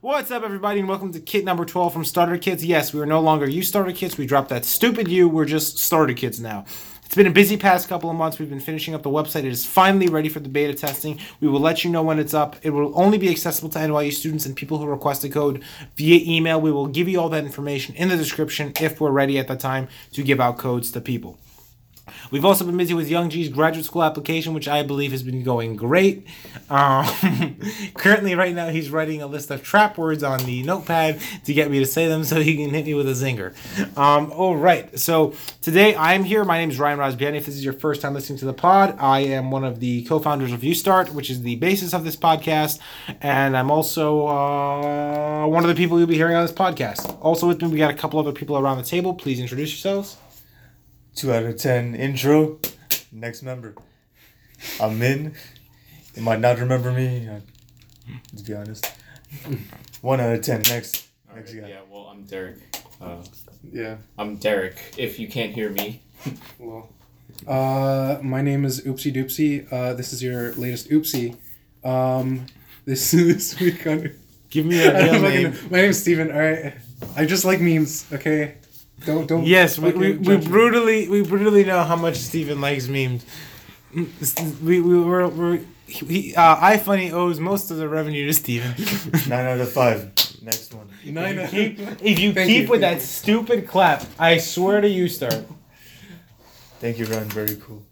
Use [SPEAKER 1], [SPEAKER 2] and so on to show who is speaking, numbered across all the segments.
[SPEAKER 1] What's up, everybody, and welcome to kit number 12 from Starter Kits. Yes, we are no longer you Starter Kits. We dropped that stupid you. We're just Starter Kits now. It's been a busy past couple of months. We've been finishing up the website. It is finally ready for the beta testing. We will let you know when it's up. It will only be accessible to NYU students and people who request a code via email. We will give you all that information in the description if we're ready at the time to give out codes to people. We've also been busy with Young G's graduate school application, which I believe has been going great. Um, currently, right now, he's writing a list of trap words on the notepad to get me to say them so he can hit me with a zinger. Um, all right, so today I'm here. My name is Ryan Rosbiani. If this is your first time listening to the pod, I am one of the co founders of UStart, which is the basis of this podcast. And I'm also uh, one of the people you'll be hearing on this podcast. Also, with me, we got a couple other people around the table. Please introduce yourselves.
[SPEAKER 2] Two out of ten intro. Next member. I'm in. You might not remember me. uh, To be honest. One out of ten. Next. Next
[SPEAKER 3] Alright,
[SPEAKER 2] guy.
[SPEAKER 3] yeah, well, I'm Derek. Uh,
[SPEAKER 4] Yeah.
[SPEAKER 3] I'm Derek. If you can't hear me,
[SPEAKER 4] Well. Uh, my name is Oopsie Doopsie. Uh, this is your latest Oopsie. Um, this this week on.
[SPEAKER 1] Give me a
[SPEAKER 4] I
[SPEAKER 1] real
[SPEAKER 4] don't
[SPEAKER 1] name.
[SPEAKER 4] know. My name's Steven. All right. I just like memes. Okay. Don't don't.
[SPEAKER 1] Yes, we, we, we brutally we brutally know how much Steven likes memes. We we were, we're he, uh, iFunny owes most of the revenue to Steven.
[SPEAKER 2] Nine out of five. Next one.
[SPEAKER 4] Nine.
[SPEAKER 1] if you keep, if you keep
[SPEAKER 4] you,
[SPEAKER 1] with that
[SPEAKER 4] you.
[SPEAKER 1] stupid clap, I swear to you, start.
[SPEAKER 2] Thank you, Ryan. Very cool.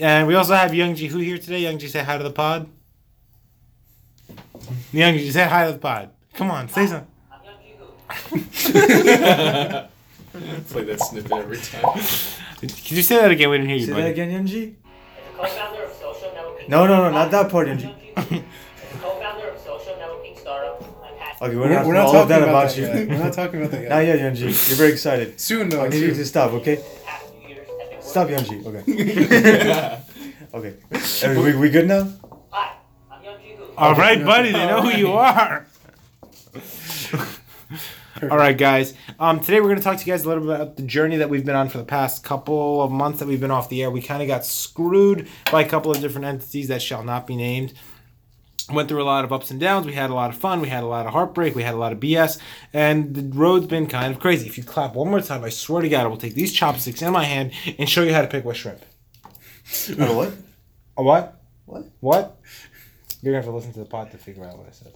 [SPEAKER 1] And we also have Young G who here today. Young G, say hi to the pod. Young G, say hi to the pod. Come on, say something.
[SPEAKER 3] play that snippet every time.
[SPEAKER 1] Could you say that again? We didn't hear you,
[SPEAKER 2] Say
[SPEAKER 1] buddy.
[SPEAKER 2] that again, Yanji?
[SPEAKER 5] co-founder of social networking.
[SPEAKER 2] No, no, no, not that part, Yanji.
[SPEAKER 5] As co-founder of social networking startup,
[SPEAKER 2] Okay, we're,
[SPEAKER 4] We're,
[SPEAKER 2] not,
[SPEAKER 4] we're not talking
[SPEAKER 2] that
[SPEAKER 4] about,
[SPEAKER 2] about
[SPEAKER 4] that
[SPEAKER 2] you.
[SPEAKER 4] yet. We're not talking about that yet.
[SPEAKER 2] Not yet, Yanji. You're very excited.
[SPEAKER 4] Soon though.
[SPEAKER 2] I need you
[SPEAKER 4] soon.
[SPEAKER 2] to stop, okay?
[SPEAKER 5] The past few years, I've been
[SPEAKER 2] Stop,
[SPEAKER 5] working-
[SPEAKER 2] Yanji. Okay. okay. Are we, we good now?
[SPEAKER 5] Hi, I'm Young Ji Hu.
[SPEAKER 1] All right, buddy. They know who you are. All right, guys. Um, today we're going to talk to you guys a little bit about the journey that we've been on for the past couple of months that we've been off the air. We kind of got screwed by a couple of different entities that shall not be named. Went through a lot of ups and downs. We had a lot of fun. We had a lot of heartbreak. We had a lot of BS. And the road's been kind of crazy. If you clap one more time, I swear to God, I will take these chopsticks in my hand and show you how to pick what shrimp.
[SPEAKER 2] Oh, what?
[SPEAKER 1] A what?
[SPEAKER 2] What?
[SPEAKER 1] What? You're going to have to listen to the pod to figure out what I said.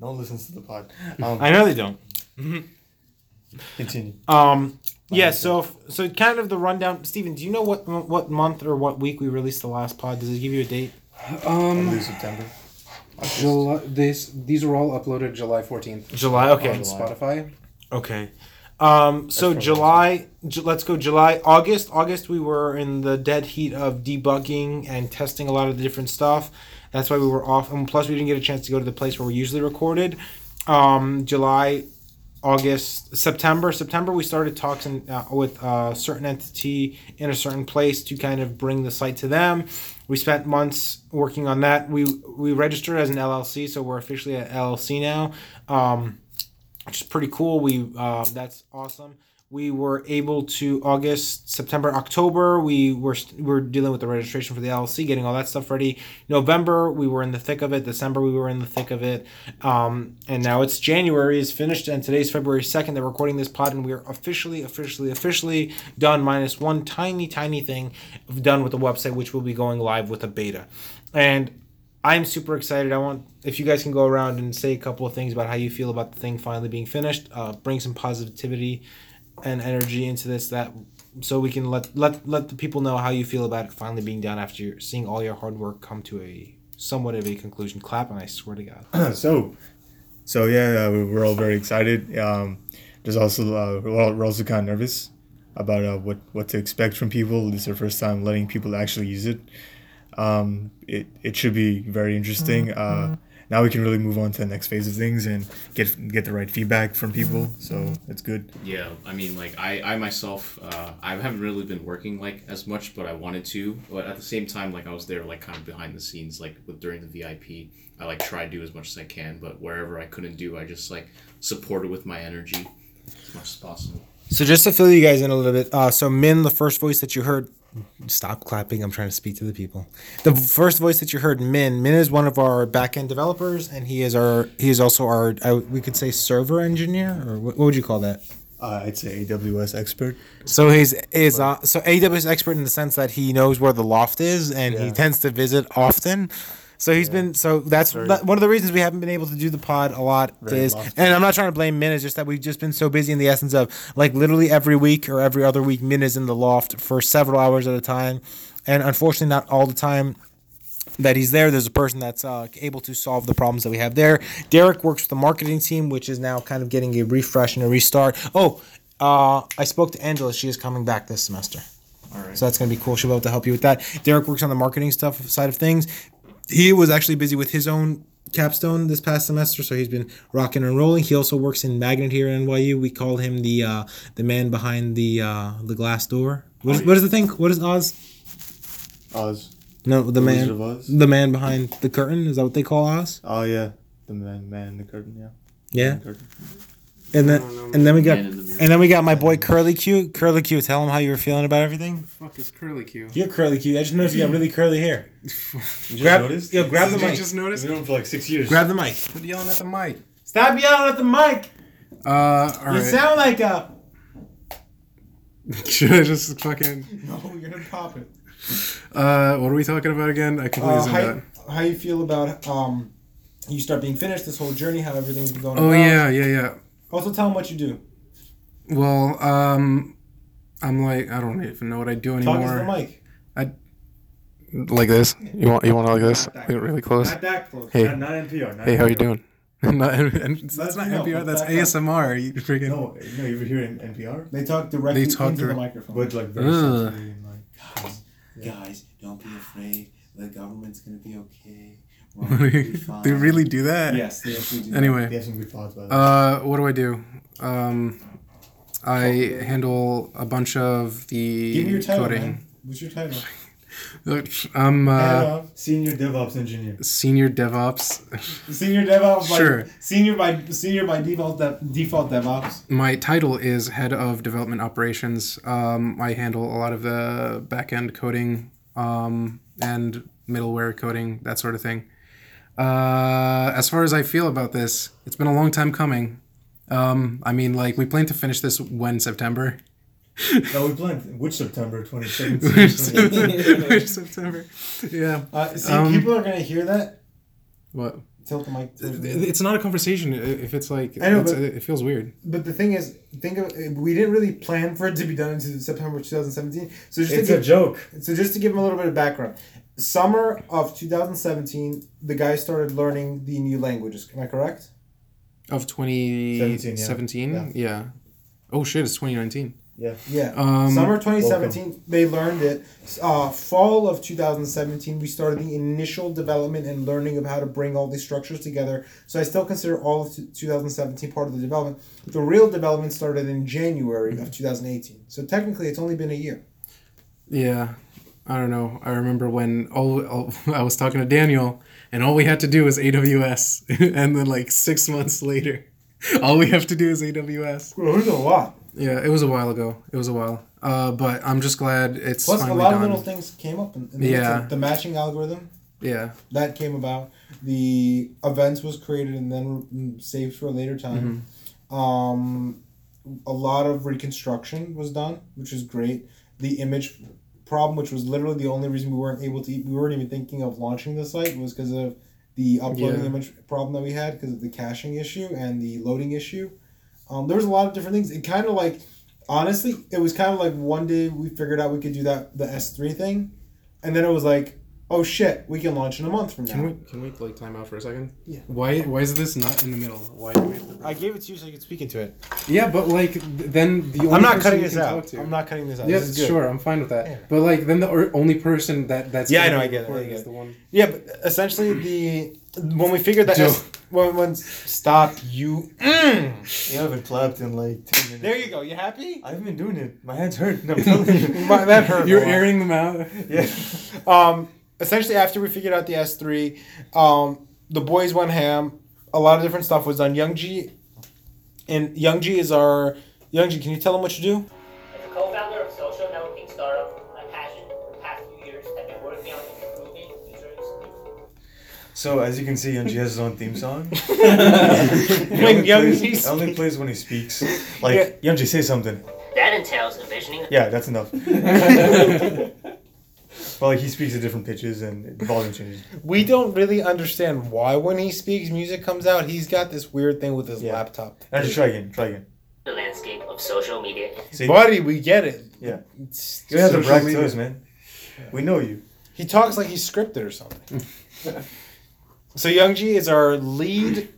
[SPEAKER 2] No one listens to the pod. Um,
[SPEAKER 1] I know they don't.
[SPEAKER 2] Continue.
[SPEAKER 1] Um. Yeah.
[SPEAKER 2] Like I
[SPEAKER 1] So so kind of the rundown. Steven, do you know what what month or what week we released the last pod? Does it give you a date?
[SPEAKER 4] Um,
[SPEAKER 2] Early September.
[SPEAKER 4] July. This these were all uploaded July fourteenth
[SPEAKER 1] July. Okay.
[SPEAKER 4] on Spotify.
[SPEAKER 1] Okay. Um. So July. Ju- let's go July. August. August. We were in the dead heat of debugging and testing a lot of the different stuff. That's why we were off. And plus, we didn't get a chance to go to the place where we usually recorded. Um. July. August, September. September, we started talks in, uh, with a certain entity in a certain place to kind of bring the site to them. We spent months working on that. We we registered as an LLC, so we're officially an LLC now, um, which is pretty cool. We uh, that's awesome. We were able to August, September, October. We were we were dealing with the registration for the LLC, getting all that stuff ready. November, we were in the thick of it. December, we were in the thick of it. Um, and now it's January is finished, and today's February second. They're recording this pod, and we are officially, officially, officially done. Minus one tiny, tiny thing done with the website, which will be going live with a beta. And I'm super excited. I want if you guys can go around and say a couple of things about how you feel about the thing finally being finished. Uh, bring some positivity and energy into this that so we can let let let the people know how you feel about it finally being done after seeing all your hard work come to a somewhat of a conclusion. Clap, and I swear to God.
[SPEAKER 2] so, so yeah, uh, we're all very excited. Um, there's also uh, we're all- we're also kind of nervous about uh, what what to expect from people. This is our first time letting people actually use it. Um, it it should be very interesting. Uh, now we can really move on to the next phase of things and get get the right feedback from people. So it's good.
[SPEAKER 3] Yeah, I mean, like I, I myself, uh, I haven't really been working like as much, but I wanted to. But at the same time, like I was there, like kind of behind the scenes, like with during the VIP. I like try to do as much as I can, but wherever I couldn't do, I just like supported with my energy as much as possible.
[SPEAKER 1] So just to fill you guys in a little bit, uh, so Min, the first voice that you heard, stop clapping. I'm trying to speak to the people. The first voice that you heard, Min. Min is one of our back-end developers, and he is our he is also our I, we could say server engineer, or what, what would you call that?
[SPEAKER 2] Uh, I'd say AWS expert.
[SPEAKER 1] So he's is uh, so AWS expert in the sense that he knows where the loft is, and he tends to visit often. So he's been so that's
[SPEAKER 2] Very-
[SPEAKER 1] one of the reasons we haven't been able to do the pod a lot is, and I'm not trying to blame Min. It's just that we've just been so busy in the essence of like literally every week or every other week, Min is in the loft for several hours at a time, and unfortunately not all the time that he's there. There's a person that's uh, able to solve the problems that we have there. Derek works with the marketing team, which is now kind of getting a refresh and a restart. Oh, uh, I spoke to Angela. She is coming back this semester.
[SPEAKER 3] All right.
[SPEAKER 1] So that's going to be cool. She'll be able to help you with that. Derek works on the marketing stuff side of things. He was actually busy with his own capstone this past semester, so he's been rocking and rolling. He also works in Magnet here at NYU. We call him the uh, the man behind the uh, the glass door. What is, what is the thing? What is Oz?
[SPEAKER 2] Oz.
[SPEAKER 1] No, the, man,
[SPEAKER 2] of Oz?
[SPEAKER 1] the man behind the curtain. Is that what they call Oz?
[SPEAKER 2] Oh yeah, the man, man in the curtain. Yeah.
[SPEAKER 1] Yeah.
[SPEAKER 2] The curtain.
[SPEAKER 1] And then and then we got
[SPEAKER 3] Man in the mirror.
[SPEAKER 1] and then we got my boy Curly Q. Curly Q, tell him how you were feeling about everything.
[SPEAKER 4] Fuck is curly Q.
[SPEAKER 1] You're Curly Q. I just noticed you got really curly hair.
[SPEAKER 2] You just
[SPEAKER 1] Grab,
[SPEAKER 2] noticed?
[SPEAKER 1] yo, grab the
[SPEAKER 4] Did you
[SPEAKER 1] mic.
[SPEAKER 4] just notice?
[SPEAKER 2] We've been for like six years.
[SPEAKER 1] Grab the mic.
[SPEAKER 4] Quit yelling at the mic.
[SPEAKER 1] Stop yelling at the mic.
[SPEAKER 4] Uh, all
[SPEAKER 1] You
[SPEAKER 4] right.
[SPEAKER 1] sound like a.
[SPEAKER 4] Should I just fucking?
[SPEAKER 1] No, you're gonna pop it.
[SPEAKER 4] Uh, what are we talking about again? I completely
[SPEAKER 1] Uh,
[SPEAKER 4] zoned
[SPEAKER 1] how,
[SPEAKER 4] out.
[SPEAKER 1] how you feel about um, you start being finished this whole journey? How everything's been going?
[SPEAKER 4] Oh
[SPEAKER 1] about.
[SPEAKER 4] yeah, yeah, yeah.
[SPEAKER 1] Also, tell them what you do.
[SPEAKER 4] Well, um, I'm like I don't even know what I do anymore.
[SPEAKER 1] Talk into the
[SPEAKER 4] anymore.
[SPEAKER 1] mic.
[SPEAKER 4] Like this? You want you want it like this? Like really close.
[SPEAKER 1] Not that close.
[SPEAKER 4] Hey.
[SPEAKER 2] Not, not NPR. Not
[SPEAKER 4] Hey, how you doing? not, and that's not
[SPEAKER 1] me know.
[SPEAKER 4] NPR. That's
[SPEAKER 1] Back up.
[SPEAKER 4] ASMR. You freaking.
[SPEAKER 2] No, no, you were hearing NPR,
[SPEAKER 1] They talk directly
[SPEAKER 4] They talk
[SPEAKER 1] into the
[SPEAKER 4] direct-
[SPEAKER 1] microphone.
[SPEAKER 2] but like very
[SPEAKER 4] Ugh.
[SPEAKER 2] sensitively and like.
[SPEAKER 1] guys, guys, don't be afraid. The government's gonna be okay.
[SPEAKER 4] They really do that?
[SPEAKER 1] Yes, they actually do.
[SPEAKER 2] They
[SPEAKER 4] Anyway,
[SPEAKER 2] have some good thoughts about
[SPEAKER 4] uh, what do I do? Um, I handle a bunch of the
[SPEAKER 1] Give me your title,
[SPEAKER 4] coding.
[SPEAKER 1] man. What's your title?
[SPEAKER 4] I'm uh,
[SPEAKER 2] senior DevOps engineer.
[SPEAKER 4] senior DevOps.
[SPEAKER 1] Senior DevOps. By,
[SPEAKER 4] Sure.
[SPEAKER 1] Senior by senior by default. De- default DevOps.
[SPEAKER 4] My title is head of development operations. Um, I handle a lot of the back end coding um, and middleware coding, that sort of thing. Uh, as far as I feel about this, it's been a long time coming. Um, I mean, like we plan to finish this when September.
[SPEAKER 2] No, we planned which September 2017.
[SPEAKER 4] Which September? Yeah.
[SPEAKER 1] Uh, see,
[SPEAKER 4] Um,
[SPEAKER 1] people are gonna hear that.
[SPEAKER 4] What?
[SPEAKER 1] Tilt the mic.
[SPEAKER 4] It's not a conversation. If it's like,
[SPEAKER 1] I know, but-
[SPEAKER 4] it feels weird.
[SPEAKER 1] But the thing is, think of we didn't really plan for it to be done until September 2017. So just
[SPEAKER 2] it's
[SPEAKER 1] to
[SPEAKER 2] a joke.
[SPEAKER 1] so just to give them a little bit of background, summer of 2017, the guy started learning the new languages. Am I correct?
[SPEAKER 4] Of 2017?
[SPEAKER 2] 17, yeah.
[SPEAKER 4] yeah. Oh shit! It's 2019.
[SPEAKER 2] Yeah.
[SPEAKER 1] Yeah.
[SPEAKER 4] Um,
[SPEAKER 1] Summer 2017, they learned it. Uh, fall of 2017, we started the initial development and learning of how to bring all these structures together. So I still consider all of t- 2017 part of the development. The real development started in January of 2018. So technically, it's only been a year.
[SPEAKER 4] Yeah, I don't know. I remember when all, all I was talking to Daniel, and all we had to do was AWS, and then like six months later, all we have to do is AWS.
[SPEAKER 1] Well, there's a lot.
[SPEAKER 4] Yeah, it was a while ago. It was a while. Uh, but I'm just glad it's
[SPEAKER 1] Plus, a lot
[SPEAKER 4] done.
[SPEAKER 1] of little things came up. In, in the,
[SPEAKER 4] Yeah.
[SPEAKER 1] The matching algorithm
[SPEAKER 4] yeah,
[SPEAKER 1] that came about. The events was created and then saved for a later time.
[SPEAKER 4] Mm-hmm.
[SPEAKER 1] Um, a lot of reconstruction was done, which is great. The image problem, which was literally the only reason we weren't able to, we weren't even thinking of launching the site, was because of the uploading
[SPEAKER 4] Yeah.
[SPEAKER 1] image problem that we had because of the caching issue and the loading issue. Um, there was a lot of different things. It kind of like, honestly, it was kind of like one day we figured out we could do that the S three thing, and then it was like, oh shit, we can launch in a month from now.
[SPEAKER 4] can we can we like time out for a second?
[SPEAKER 1] Yeah.
[SPEAKER 4] Why why is this not in the middle? Why? Do we.
[SPEAKER 1] I gave it to you so you could speak into it.
[SPEAKER 4] Yeah, but like th- then the only
[SPEAKER 1] I'm not
[SPEAKER 4] person
[SPEAKER 1] cutting
[SPEAKER 4] you
[SPEAKER 1] this
[SPEAKER 4] can
[SPEAKER 1] out.
[SPEAKER 4] to-
[SPEAKER 1] I'm not cutting this out.
[SPEAKER 4] Yeah,
[SPEAKER 1] this is good.
[SPEAKER 4] sure, I'm fine with that.
[SPEAKER 1] Yeah.
[SPEAKER 4] But like, then the or- only person that that's
[SPEAKER 1] Yeah, I
[SPEAKER 4] gonna
[SPEAKER 1] know,
[SPEAKER 4] be
[SPEAKER 1] I get it, I
[SPEAKER 4] recorded
[SPEAKER 1] get
[SPEAKER 4] is
[SPEAKER 1] it.
[SPEAKER 4] the one.
[SPEAKER 1] Yeah, but essentially the when we figured that
[SPEAKER 4] Joe.
[SPEAKER 1] S, when, when stop you. Mm.
[SPEAKER 2] You haven't clapped in like 10 minutes.
[SPEAKER 1] There you go. You happy?
[SPEAKER 2] I haven't been doing it. My hands hurt. No, I'm telling you.
[SPEAKER 1] My- that hurt. a
[SPEAKER 4] You're
[SPEAKER 1] lot.
[SPEAKER 4] airing them out.
[SPEAKER 2] yeah.
[SPEAKER 1] Um, essentially, after we figured out the S three, um, the boys went ham. A lot of different stuff was done. Young G, and Young G is our Youngji, can you tell them what you do?
[SPEAKER 5] As a co-founder of social networking startup, my passion for the past few years have been working on improving user experience.
[SPEAKER 2] So as you can see, Youngji has his own theme song.
[SPEAKER 1] When
[SPEAKER 2] It only, plays,
[SPEAKER 1] Youngji's-
[SPEAKER 2] only plays when he speaks. Like Youngji, say something.
[SPEAKER 5] That entails envisioning
[SPEAKER 2] Yeah, that's enough. well, like he speaks at different pitches and the volume changes.
[SPEAKER 1] We don't really understand why when he speaks, music comes out. He's got this weird thing with his
[SPEAKER 2] Yeah.
[SPEAKER 1] laptop.
[SPEAKER 2] Actually, try again. Try again.
[SPEAKER 5] the landscape of social media.
[SPEAKER 2] See,
[SPEAKER 1] Buddy, we get it.
[SPEAKER 2] Yeah.
[SPEAKER 1] It's
[SPEAKER 2] you have to
[SPEAKER 1] social
[SPEAKER 2] brag to us, man. We know you.
[SPEAKER 1] He talks like he's scripted or something. so Youngji is our lead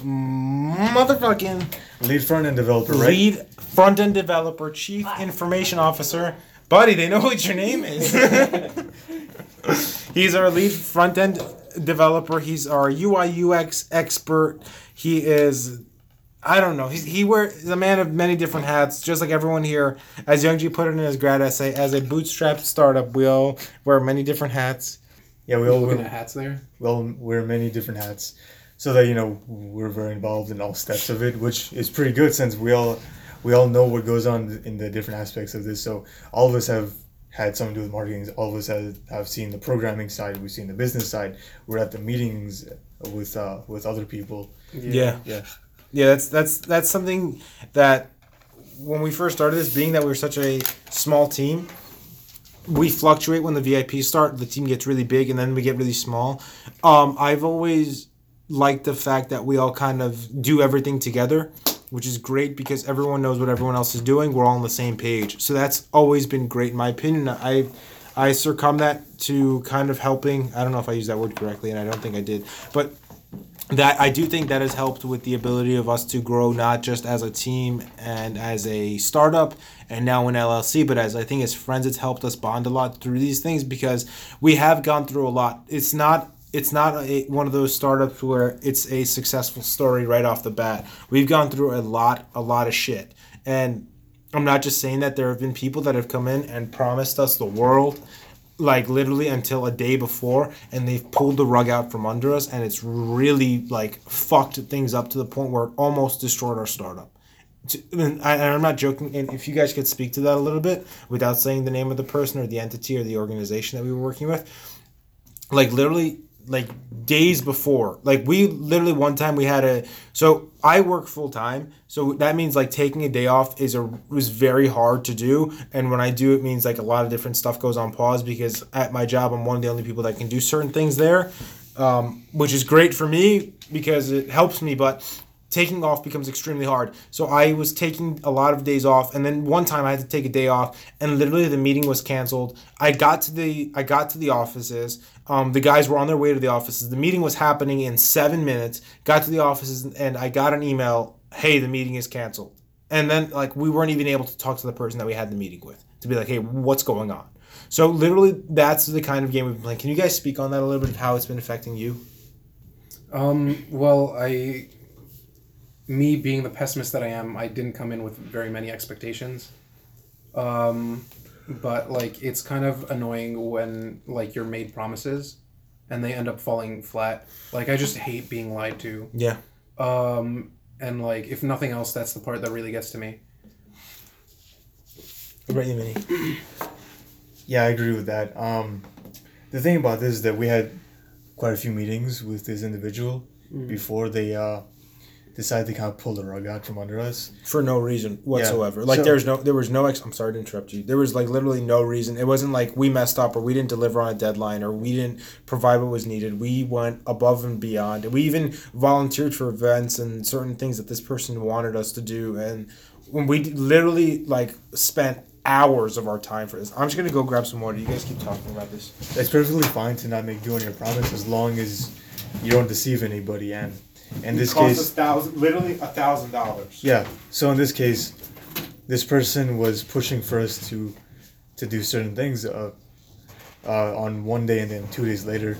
[SPEAKER 1] motherfucking
[SPEAKER 2] Lead front end developer, right?
[SPEAKER 1] lead front end developer, chief information officer. Buddy, they know what your name is. He's our lead front end developer. He's our UI UX expert. He is I don't know. He's, he wears a man of many different hats, just like everyone here. As Youngji put it in his grad essay, as a bootstrapped startup, we all wear many different hats.
[SPEAKER 2] Yeah, we all wear,
[SPEAKER 4] hats there.
[SPEAKER 2] we all wear many different hats, so that you know we're very involved in all steps of it, which is pretty good since we all we all know what goes on in the different aspects of this. So all of us have had something to do with marketing. All of us have, have seen the programming side. We've seen the business side. We're at the meetings with uh, with other people.
[SPEAKER 1] Yeah.
[SPEAKER 2] Yeah.
[SPEAKER 1] Yeah, that's that's that's something that when we first started this, being that we are such a small team, we fluctuate when the VIPs start. The team gets really big, and then we get really small. Um, I've always liked the fact that we all kind of do everything together, which is great because everyone knows what everyone else is doing. We're all on the same page, so that's always been great in my opinion. I I succumb that to kind of helping. I don't know if I used that word correctly, and I don't think I did, but that I do think that has helped with the ability of us to grow not just as a team and as a startup and now an LLC, but as I think as friends, it's helped us bond a lot through these things because we have gone through a lot. It's not it's not a, one of those startups where it's a successful story right off the bat. We've gone through a lot a lot of shit, and I'm not just saying that. There have been people that have come in and promised us the world like literally until a day before and they've pulled the rug out from under us and it's really like fucked things up to the point where it almost destroyed our startup and i'm not joking and if you guys could speak to that a little bit without saying the name of the person or the entity or the organization that we were working with like literally like days before. Like we literally one time we had a so i work full time so that means like taking a day off is a was very hard to do and when i do it means like a lot of different stuff goes on pause because at my job i'm one of the only people that can do certain things there um, which is great for me because it helps me but taking off becomes extremely hard. So I was taking a lot of days off, and then one time I had to take a day off, and literally the meeting was canceled. I got to the I got to the offices. Um, the guys were on their way to the offices. The meeting was happening in seven minutes. Got to the offices, and I got an email. Hey, the meeting is canceled. And then like we weren't even able to talk to the person that we had the meeting with to be like, hey, what's going on? So literally, that's the kind of game we've been playing. Can you guys speak on that a little bit of how it's been affecting you?
[SPEAKER 4] Um, well, I, me being the pessimist that I am, I didn't come in with very many expectations. Um, but like it's kind of annoying when like you're made promises, and they end up falling flat. Like I just hate being lied to.
[SPEAKER 1] Yeah.
[SPEAKER 4] Um, and like if nothing else, that's the part that really gets to me.
[SPEAKER 1] What about you, Minnie?
[SPEAKER 2] Yeah, I agree with that. Um, the thing about this is that we had quite a few meetings with this individual before they uh, decided to kind of pull the rug out from under us.
[SPEAKER 1] for no reason whatsoever. Like
[SPEAKER 2] So-
[SPEAKER 1] there's no there was no ex I'm sorry to interrupt you. There was like literally no reason. It wasn't like we messed up or we didn't deliver on a deadline or we didn't provide what was needed. We went above and beyond. We even volunteered for events and certain things that this person wanted us to do and when we literally like spent hours of our time for this. I'm just going to go grab some water. You guys keep talking about this.
[SPEAKER 2] It's perfectly fine to not make good on your promise as long as you don't deceive anybody. And in this case,
[SPEAKER 1] thousand literally a thousand dollars.
[SPEAKER 2] yeah. So in this case, this person was pushing for us to to do certain things uh, uh, on one day, and then two days later,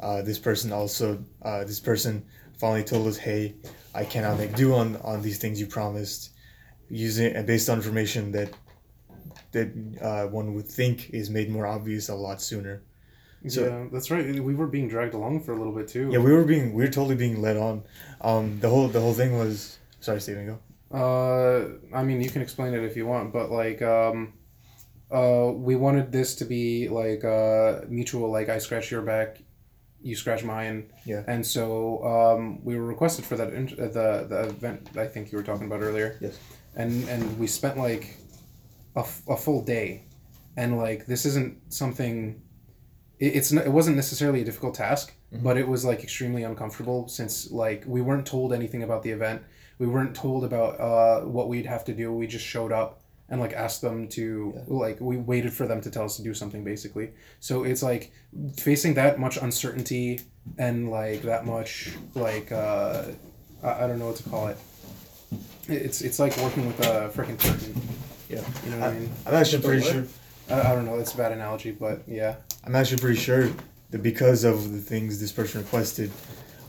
[SPEAKER 2] uh, this person also uh, this person finally told us, "Hey, I cannot make do on on these things you promised." Using and based on information that that uh, one would think is made more obvious a lot sooner. So-
[SPEAKER 4] yeah, that's right. We were being dragged along for a little bit too.
[SPEAKER 2] Yeah, we were being we were totally being led on. Um, the whole the whole thing was sorry, Steven, go.
[SPEAKER 4] Uh, I mean, you can explain it if you want, but like, um, uh, we wanted this to be like uh, mutual. Like, I scratch your back, you scratch mine.
[SPEAKER 2] Yeah.
[SPEAKER 4] And so um, we were requested for that in- uh, the the event I think you were talking about earlier.
[SPEAKER 2] Yes.
[SPEAKER 4] And and we spent like a, f- a full day, and like this isn't something. It, it's it wasn't necessarily a difficult task, but it was like extremely uncomfortable since like we weren't told anything about the event. We weren't told about uh, what we'd have to do. We just showed up and like asked them to like we waited for them to tell us to do something basically. So it's like facing that much uncertainty and like that much like uh, I, I don't know what to call it. It's it's like working with a freaking curtain.
[SPEAKER 2] Yeah.
[SPEAKER 4] You know what I mean?
[SPEAKER 2] I'm actually pretty sure.
[SPEAKER 4] I, I don't know. That's a bad analogy, but yeah.
[SPEAKER 2] I'm actually pretty sure that because of the things this person requested,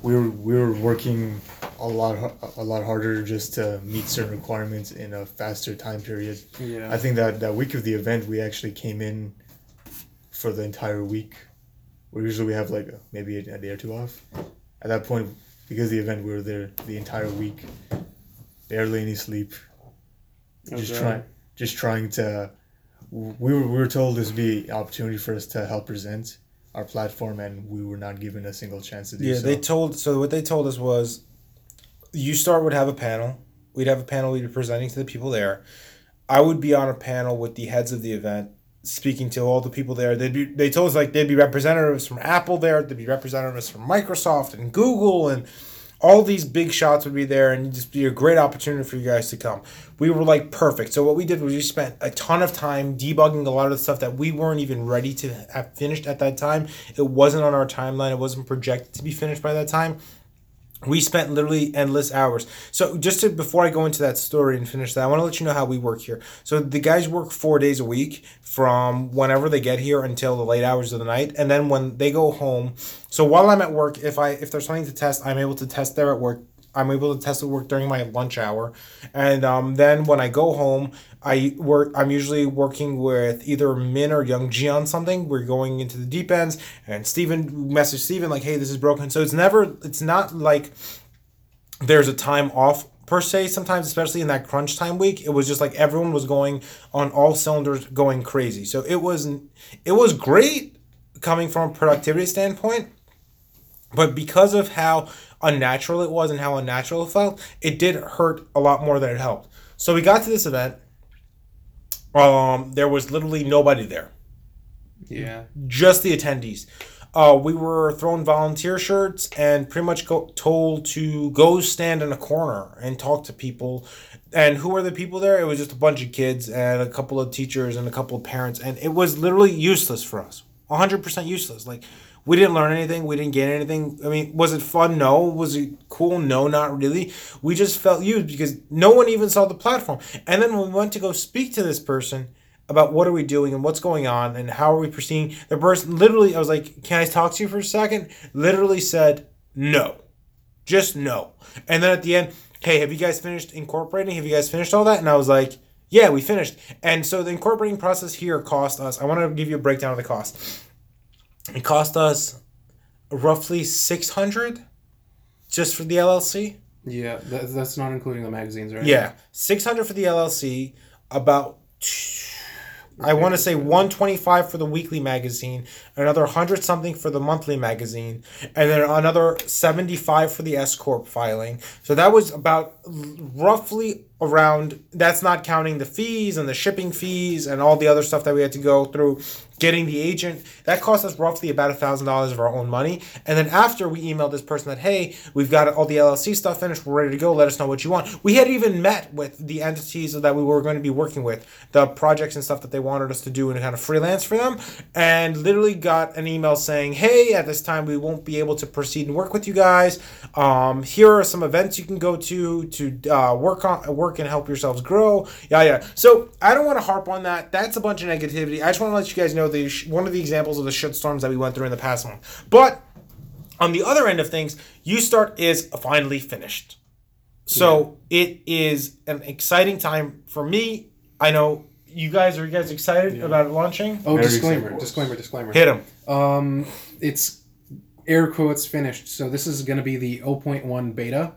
[SPEAKER 2] we were we were working a lot a lot harder just to meet certain requirements in a faster time period.
[SPEAKER 4] Yeah.
[SPEAKER 2] I think that that week of the event we actually came in for the entire week. Where usually we have like maybe a, a day or two off. At that point, because of the event, we were there the entire week, barely any sleep, just
[SPEAKER 4] Okay.
[SPEAKER 2] trying just trying to we were, we were told this would be an opportunity for us to help present our platform and we were not given a single chance to do
[SPEAKER 1] Yeah,
[SPEAKER 2] so
[SPEAKER 1] they told. So what they told us was, you start would have a panel. We'd have a panel. We'd be presenting to the people there. I would be on a panel with the heads of the event, speaking to all the people there. They'd be. They told us like there'd be representatives from Apple there. There'd be representatives from Microsoft and Google and. All these big shots would be there, and just be a great opportunity for you guys to come. We were like perfect. So what we did was we spent a ton of time debugging a lot of the stuff that we weren't even ready to have finished at that time. It wasn't on our timeline. It wasn't projected to be finished by that time we spent literally endless hours. So just to before I go into that story and finish that, I want to let you know how we work here. So the guys work four days a week from whenever they get here until the late hours of the night, and then when they go home. So while I'm at work, if I if there's something to test, I'm able to test there at work. I'm able to test at work during my lunch hour, and um, then when I go home, I work. I'm usually working with either Min or Young G on something. We're going into the deep ends, and Steven message Steven like, "Hey, this is broken." So it's never. It's not like there's a time off per se sometimes especially in that crunch time week it was just like everyone was going on all cylinders going crazy so it was it was great coming from a productivity standpoint but because of how unnatural it was and how unnatural it felt it did hurt a lot more than it helped so we got to this event um there was literally nobody there
[SPEAKER 4] Yeah.
[SPEAKER 1] just the attendees. Uh, we were thrown volunteer shirts and pretty much go, told to go stand in a corner and talk to people. And who were the people there? It was just a bunch of kids and a couple of teachers and a couple of parents. And it was literally useless for us. 100% useless. Like, we didn't learn anything. We didn't gain anything. I mean, was it fun? No. Was it cool? No, not really. We just felt used because no one even saw the platform. And then when we went to go speak to this person, about what are we doing and what's going on and how are we proceeding. The person literally, I was like, "Can I talk to you for a second? Literally said no, just no. And then at the end, hey, have you guys finished incorporating? Have you guys finished all that? And I was like, yeah, we finished. And so the incorporating process here cost us. I want to give you a breakdown of the cost. It cost us roughly six hundred just for the LLC.
[SPEAKER 4] Yeah. That, that's not including the magazines, right?
[SPEAKER 1] Yeah, six hundred for the LLC. About I want to say one twenty five for the weekly magazine, another hundred something for the monthly magazine, and then another seventy five for the S corp filing. So that was about roughly around. That's not counting the fees and the shipping fees and all the other stuff that we had to go through. Getting the agent that cost us roughly about a thousand dollars of our own money, and then after we emailed this person that hey, we've got all the LLC stuff finished, we're ready to go. Let us know what you want. We had even met with the entities that we were going to be working with, the projects and stuff that they wanted us to do and kind of freelance for them, and literally got an email saying, hey, at this time we won't be able to proceed and work with you guys. Um, here are some events you can go to to uh, work on work and help yourselves grow. Yeah, yeah. So I don't want to harp on that. That's a bunch of negativity. I just want to let you guys know the sh- one of the examples of the shitstorms that we went through in the past month. But on the other end of things, U Start is finally finished. So it is an exciting time for me. I know you guys are you guys excited about it launching?
[SPEAKER 4] Oh,
[SPEAKER 2] Very
[SPEAKER 4] disclaimer,
[SPEAKER 2] excited.
[SPEAKER 4] disclaimer, disclaimer.
[SPEAKER 1] Hit him.
[SPEAKER 4] Um, it's air quotes finished. So this is going to be the 0.1 beta.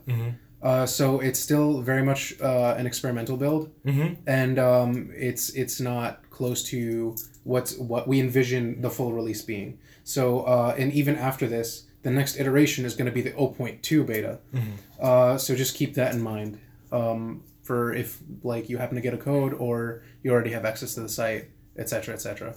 [SPEAKER 4] Uh, so it's still very much uh, an experimental build,
[SPEAKER 1] Mhm.
[SPEAKER 4] and um, it's it's not close to what's what we envision the full release being. So uh, and even after this, the next iteration is going to be the 0.2 beta. Uh, so just keep that in mind um, for if like you happen to get a code or you already have access to the site, etc., etc.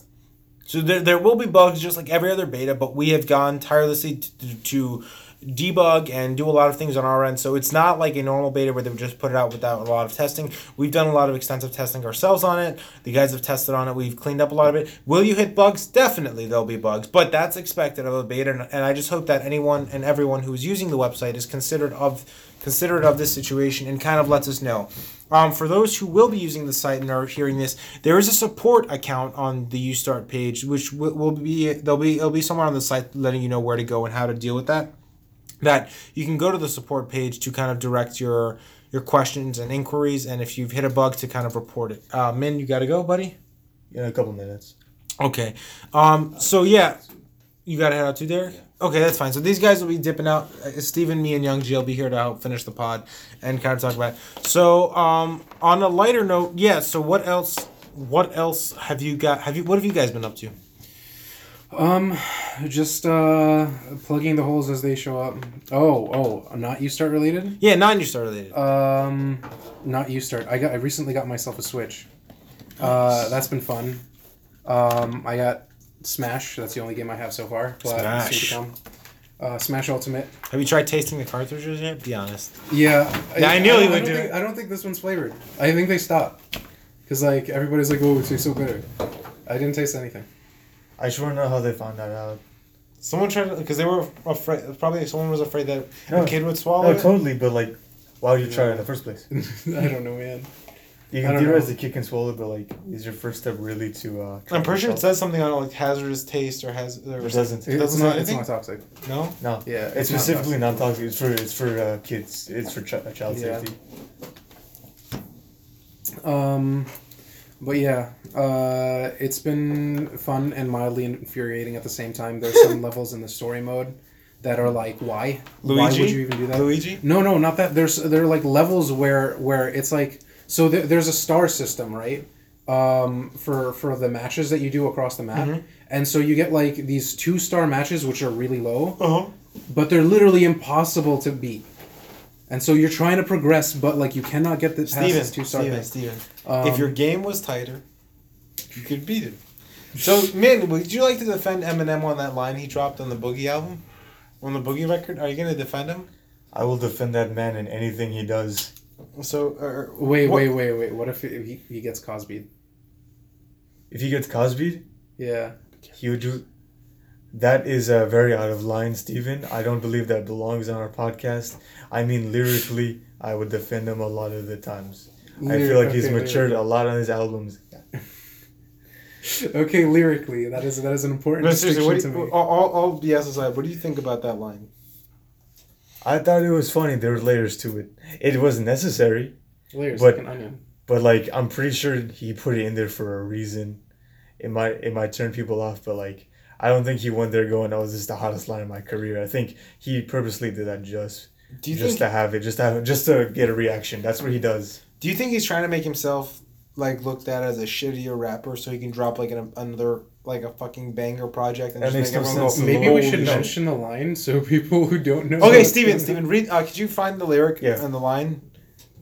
[SPEAKER 1] So there, there will be bugs just like every other beta, but we have gone tirelessly to, to debug and do a lot of things on our end. So it's not like a normal beta where they would just put it out without a lot of testing. We've done a lot of extensive testing ourselves on it. The guys have tested on it. We've cleaned up a lot of it. Will you hit bugs? Definitely there'll be bugs, but that's expected of a beta. And, I just hope that anyone and everyone who's using the website is considered of considerate of this situation and kind of lets us know. Um, for those who will be using the site and are hearing this, there is a support account on the UStart page, which will, will be there'll be it'll be somewhere on the site letting you know where to go and how to deal with that. That you can go to the support page to kind of direct your your questions and inquiries, and if you've hit a bug, to kind of report it. Uh, Min, you got to go, buddy.
[SPEAKER 2] In a couple minutes.
[SPEAKER 1] Okay. Um. So yeah, you got to head out to there. Okay, that's fine. So these guys will be dipping out. Uh, Steven, me, and Young G will be here to help finish the pod and kind of talk about. It. So um, on a lighter note, yeah. So what else? What else have you got? Have you? What have you guys been up to?
[SPEAKER 4] Um, just uh, plugging the holes as they show up. Oh, oh, not you start related.
[SPEAKER 1] Yeah, non you start related.
[SPEAKER 4] Um, not you start. I got. I recently got myself a Switch. Uh, that's been fun. Um, I got Smash. That's the only game I have so far. But
[SPEAKER 1] Smash.
[SPEAKER 4] soon to come. Uh, Smash Ultimate.
[SPEAKER 1] have you tried tasting the cartridges yet? Be honest.
[SPEAKER 4] Yeah.
[SPEAKER 1] Yeah, I knew
[SPEAKER 4] I, don't
[SPEAKER 1] would do
[SPEAKER 4] think. I don't think this one's flavored. I think they stopped. Cause like everybody's like, oh, it tastes so bitter. I didn't taste anything.
[SPEAKER 2] I just want to know how they found that out.
[SPEAKER 1] Someone tried to because they were afraid. Probably someone was afraid that
[SPEAKER 2] No.
[SPEAKER 1] a kid would swallow
[SPEAKER 2] No,
[SPEAKER 1] it.
[SPEAKER 2] totally, but like, why would you try it in the first place?
[SPEAKER 4] I don't know, man.
[SPEAKER 2] You can
[SPEAKER 4] don't
[SPEAKER 2] theorize
[SPEAKER 4] know.
[SPEAKER 2] the kid can swallow it, but like, is your first step really to? uh try
[SPEAKER 1] I'm pretty sure it says something on it like hazardous taste or has. Or
[SPEAKER 2] It doesn't.
[SPEAKER 1] It
[SPEAKER 4] It's
[SPEAKER 1] doesn't
[SPEAKER 4] not. It's not toxic.
[SPEAKER 1] No.
[SPEAKER 2] No.
[SPEAKER 4] Yeah,
[SPEAKER 2] It's,
[SPEAKER 4] it's not
[SPEAKER 2] specifically non-toxic. It's for it's for uh, kids. It's for ch- child
[SPEAKER 4] Yeah.
[SPEAKER 2] safety.
[SPEAKER 4] Um, but yeah, uh, it's been fun and mildly infuriating at the same time. There's some levels in the story mode that are like, why? Why would you even do that?
[SPEAKER 1] Luigi.
[SPEAKER 4] No, no, not that. There's there are like levels where where it's like so there, there's a star system, right? Um, for for the matches that you do across the map,
[SPEAKER 1] Mm-hmm.
[SPEAKER 4] and so you get like these two star matches which are really low,
[SPEAKER 1] Uh huh.
[SPEAKER 4] but they're literally impossible to beat. And so you're trying to progress, but like you cannot get the
[SPEAKER 1] Steven,
[SPEAKER 4] this two star
[SPEAKER 1] Steven. Steven.
[SPEAKER 4] Um,
[SPEAKER 1] if your game was tighter, you could beat him. So, Min, would you like to defend Eminem on that line he dropped on the Boogie album? On the Boogie record? Are you going to defend him?
[SPEAKER 2] I will defend that man in anything he does.
[SPEAKER 1] So, uh,
[SPEAKER 4] Wait,
[SPEAKER 1] what-
[SPEAKER 4] wait, wait, wait. What if he, he gets Cosby?
[SPEAKER 2] If he gets Cosby,
[SPEAKER 4] Yeah.
[SPEAKER 2] he would do. That is uh, very out of line, Stephen. I don't believe that belongs on our podcast. I mean, lyrically, I would defend him a lot of the times. I feel like he's
[SPEAKER 4] Okay,
[SPEAKER 2] matured a lot on his albums.
[SPEAKER 4] Okay, lyrically, that is that is an important
[SPEAKER 1] No, seriously, what do
[SPEAKER 4] distinction to
[SPEAKER 1] you,
[SPEAKER 4] me.
[SPEAKER 1] all, all, all BS aside, what do you think about that line?
[SPEAKER 2] I thought it was funny. There were layers to it. It was necessary,
[SPEAKER 4] Layers
[SPEAKER 2] but-
[SPEAKER 4] like an onion.
[SPEAKER 2] but like I'm pretty sure he put it in there for a reason. It might it might turn people off, but like I don't think he went there going, "Oh, this is the hottest line of my career." I think he purposely did that just
[SPEAKER 1] Do you
[SPEAKER 2] just
[SPEAKER 1] think
[SPEAKER 2] to have it, just to have just to get a reaction. That's what he does.
[SPEAKER 1] Do you think he's trying to make himself like looked at as a shittier rapper so he can drop like an, another like a fucking banger project and
[SPEAKER 2] That
[SPEAKER 1] just
[SPEAKER 2] makes
[SPEAKER 1] make
[SPEAKER 2] no
[SPEAKER 1] everyone
[SPEAKER 2] sense.
[SPEAKER 1] go,
[SPEAKER 4] Maybe we should mention the line so people who don't know.
[SPEAKER 1] Okay, Steven, Steven, read. Uh, could you find the lyric
[SPEAKER 2] Yeah.
[SPEAKER 1] and the line?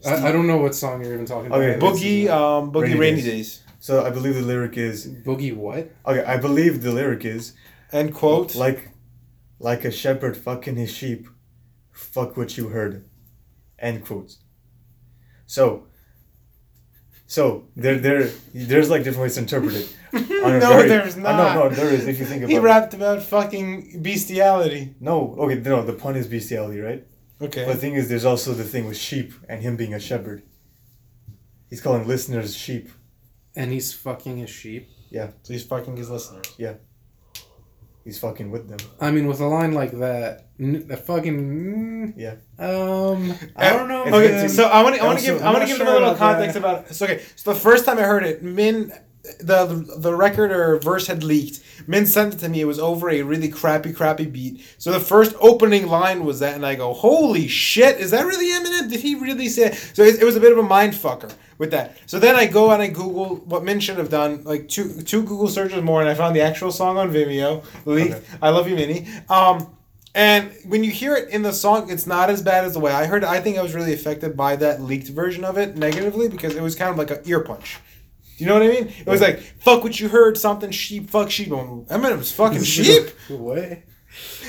[SPEAKER 4] I, I don't know what song you're even talking about.
[SPEAKER 2] Okay,
[SPEAKER 4] I
[SPEAKER 1] Boogie, um, Boogie
[SPEAKER 2] Rainy
[SPEAKER 1] Rainy,
[SPEAKER 2] Days.
[SPEAKER 1] Days.
[SPEAKER 2] So I believe the lyric is
[SPEAKER 4] Boogie what?
[SPEAKER 2] okay. I believe the lyric is
[SPEAKER 1] End quote.
[SPEAKER 2] like like a shepherd fucking his sheep. Fuck what you heard. End quotes. So. So there, there, there's like different ways to interpret it. On a
[SPEAKER 1] No, there's
[SPEAKER 2] uh,
[SPEAKER 1] not.
[SPEAKER 2] No, no, there is. If you think about
[SPEAKER 1] he rapped about fucking bestiality.
[SPEAKER 2] No, okay, no, the pun is bestiality, right?
[SPEAKER 1] Okay.
[SPEAKER 2] But the thing is, there's also the thing with sheep and him being a shepherd. He's calling listeners sheep.
[SPEAKER 4] And he's fucking his sheep. Yeah.
[SPEAKER 1] So he's fucking his listeners. Yeah.
[SPEAKER 2] He's fucking with them.
[SPEAKER 4] I mean, with a line like that, the fucking.
[SPEAKER 2] Yeah.
[SPEAKER 4] Um, I don't know.
[SPEAKER 1] Okay,
[SPEAKER 4] man.
[SPEAKER 1] so I want to I want to give I want to
[SPEAKER 2] not
[SPEAKER 1] give them a little
[SPEAKER 2] about
[SPEAKER 1] context about it. So okay, so the first time I heard it, Min the the record or verse had leaked. Min sent it to me. It was over a really crappy, crappy beat. So the first opening line was that, and I go, "Holy shit! Is that really Eminem? Did he really say?" So it, it was a bit of a mind fucker with that. So then I go and I Google what Min should have done, like two two Google searches more, and I found the actual song on Vimeo. Leaked.
[SPEAKER 2] Okay.
[SPEAKER 1] I love you, Minnie. Um, and when you hear it in the song, it's not as bad as the way I heard it. I think I was really affected by that leaked version of it negatively because it was kind of like an ear punch. You know what I mean? It was like, fuck what you heard, something sheep, fuck sheep. Eminem's fucking sheep.
[SPEAKER 2] What?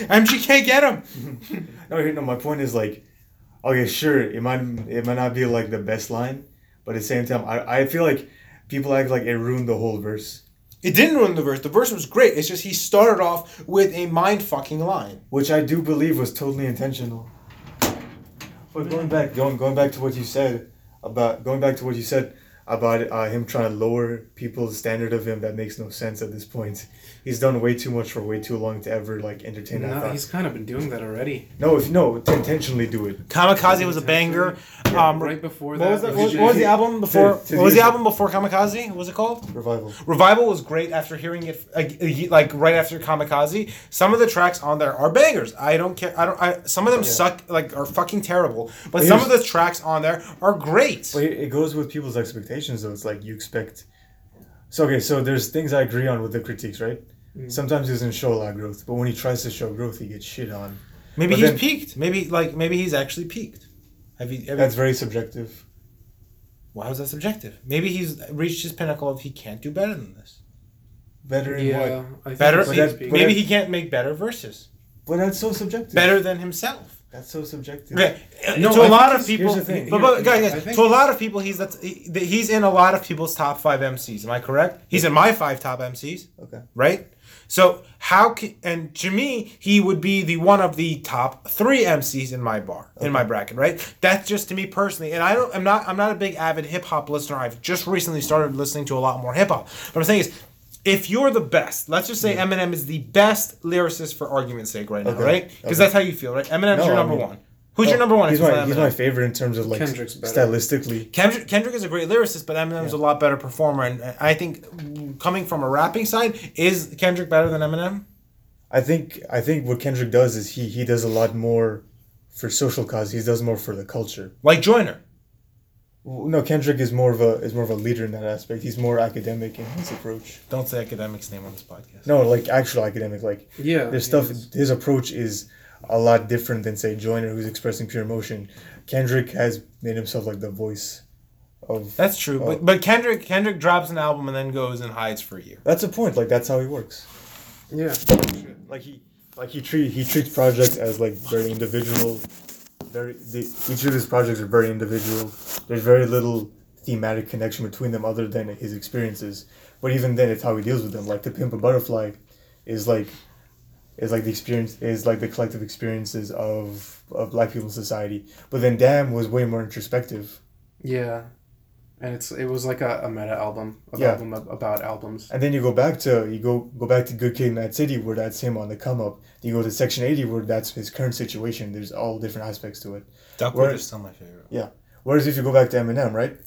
[SPEAKER 1] MG can't get him.
[SPEAKER 2] No, here- no. My point is like, okay, sure, it might it might not be like the best line, but at the same time, I, I feel like people act like it ruined the whole verse,
[SPEAKER 1] It didn't ruin the verse. The verse was great. It's just he started off with a mind fucking line.
[SPEAKER 2] which I do believe was totally intentional. But going back, going going back to what you said about going back to what you said about uh, him trying to lower people's standard of him, that makes no sense at this point. He's done way too much for way too long to ever like entertain that.
[SPEAKER 4] No,
[SPEAKER 2] thought.
[SPEAKER 4] he's kind of been doing that already.
[SPEAKER 2] No, if no, to intentionally do it.
[SPEAKER 1] Kamikaze was a banger. Um,
[SPEAKER 4] right before
[SPEAKER 1] what
[SPEAKER 4] that,
[SPEAKER 1] was, the,
[SPEAKER 4] he
[SPEAKER 1] what,
[SPEAKER 4] did-
[SPEAKER 1] what was the album before?
[SPEAKER 2] To- to
[SPEAKER 1] what was
[SPEAKER 2] the-
[SPEAKER 1] the album before Kamikaze? What was it called?
[SPEAKER 2] Revival.
[SPEAKER 1] Revival was great after hearing it like, like right after Kamikaze. Some of the tracks on there are bangers. I don't care. I don't. I, some of them suck like are fucking terrible. But some of the tracks on there are great.
[SPEAKER 2] But it it goes with people's expectations, though. It's like you expect. So okay, so there's things I agree on with the critiques, right? Mm. Sometimes he doesn't show a lot of growth, but when he tries to show growth, he gets shit on.
[SPEAKER 1] Maybe
[SPEAKER 2] but
[SPEAKER 1] he's
[SPEAKER 2] then-
[SPEAKER 1] peaked. Maybe like maybe he's actually peaked. Have you? Have
[SPEAKER 2] That's very subjective.
[SPEAKER 1] why was that subjective? Maybe he's reached his pinnacle of he can't do better than this.
[SPEAKER 2] Better in
[SPEAKER 4] Yeah,
[SPEAKER 2] what?
[SPEAKER 4] I think
[SPEAKER 1] Better.
[SPEAKER 4] it's
[SPEAKER 2] that-
[SPEAKER 1] maybe
[SPEAKER 2] that-
[SPEAKER 1] he can't make better verses.
[SPEAKER 2] But that's so subjective.
[SPEAKER 1] Better than himself.
[SPEAKER 2] That's so subjective.
[SPEAKER 1] Okay,
[SPEAKER 4] No,
[SPEAKER 1] to
[SPEAKER 4] I
[SPEAKER 1] a lot of people,
[SPEAKER 2] here's the thing.
[SPEAKER 1] but, but guys, guys, to a lot of people, he's that's he, he's in a lot of people's top five MCs. Am I correct? He's in my five top MCs,
[SPEAKER 2] Okay.
[SPEAKER 1] right? So how can and to me, he would be the one of the top three MCs in my bar, in my bracket, right? That's just to me personally, and I don't, I'm not, I'm not a big avid hip hop listener. I've just recently started listening to a lot more hip hop. What I'm saying is. If you're the best, let's just say Eminem is the best lyricist for argument's sake right now,
[SPEAKER 2] Okay.
[SPEAKER 1] right? Because
[SPEAKER 2] Okay.
[SPEAKER 1] that's how you feel, right? Eminem's
[SPEAKER 2] No,
[SPEAKER 1] your
[SPEAKER 2] I
[SPEAKER 1] number
[SPEAKER 2] mean-
[SPEAKER 1] one. Who's your
[SPEAKER 2] Oh,
[SPEAKER 1] number one?
[SPEAKER 2] He's my he's my favorite in terms of like
[SPEAKER 4] Kendrick's better.
[SPEAKER 2] stylistically.
[SPEAKER 1] Kendrick, Kendrick is a great lyricist, but Eminem's a lot better performer, and I think coming from a rapping side, is Kendrick better than Eminem?
[SPEAKER 2] I think I think what Kendrick does is he he does a lot more for social cause. He does more for the culture.
[SPEAKER 1] Like Joyner.
[SPEAKER 2] No, Kendrick is more of a is more of a leader in that aspect. He's more academic in his approach.
[SPEAKER 1] Don't say academics name on this podcast.
[SPEAKER 2] No, like actual academic. Like
[SPEAKER 4] Yeah,
[SPEAKER 2] there's stuff.
[SPEAKER 4] is.
[SPEAKER 2] His approach is a lot different than say Joyner, who's expressing pure emotion. Kendrick has made himself like the voice of.
[SPEAKER 1] That's true,
[SPEAKER 2] Oh.
[SPEAKER 1] but but Kendrick Kendrick drops an album and then goes and hides for a year.
[SPEAKER 2] That's the point. Like that's how he works.
[SPEAKER 4] Yeah.
[SPEAKER 2] Like he like he treat he treats projects as like very individual. Very the, each of his projects are very individual. There's very little thematic connection between them other than his experiences. But even then, it's how he deals with them. Like to pimp a butterfly, is like is like the experience is like the collective experiences of of black people in society. But then Damn was way more introspective.
[SPEAKER 4] Yeah. And it's it was like a, a meta album, a
[SPEAKER 2] Yeah.
[SPEAKER 4] album about albums.
[SPEAKER 2] And then you go back to you go go back to Good Kid, Mad City, where that's him on the come up. You go to Section Eighty, where that's his current situation. There's all different aspects to it.
[SPEAKER 1] Duckworth
[SPEAKER 2] Where-
[SPEAKER 1] is still my favorite. Yeah.
[SPEAKER 2] Whereas if you go back to Eminem, right,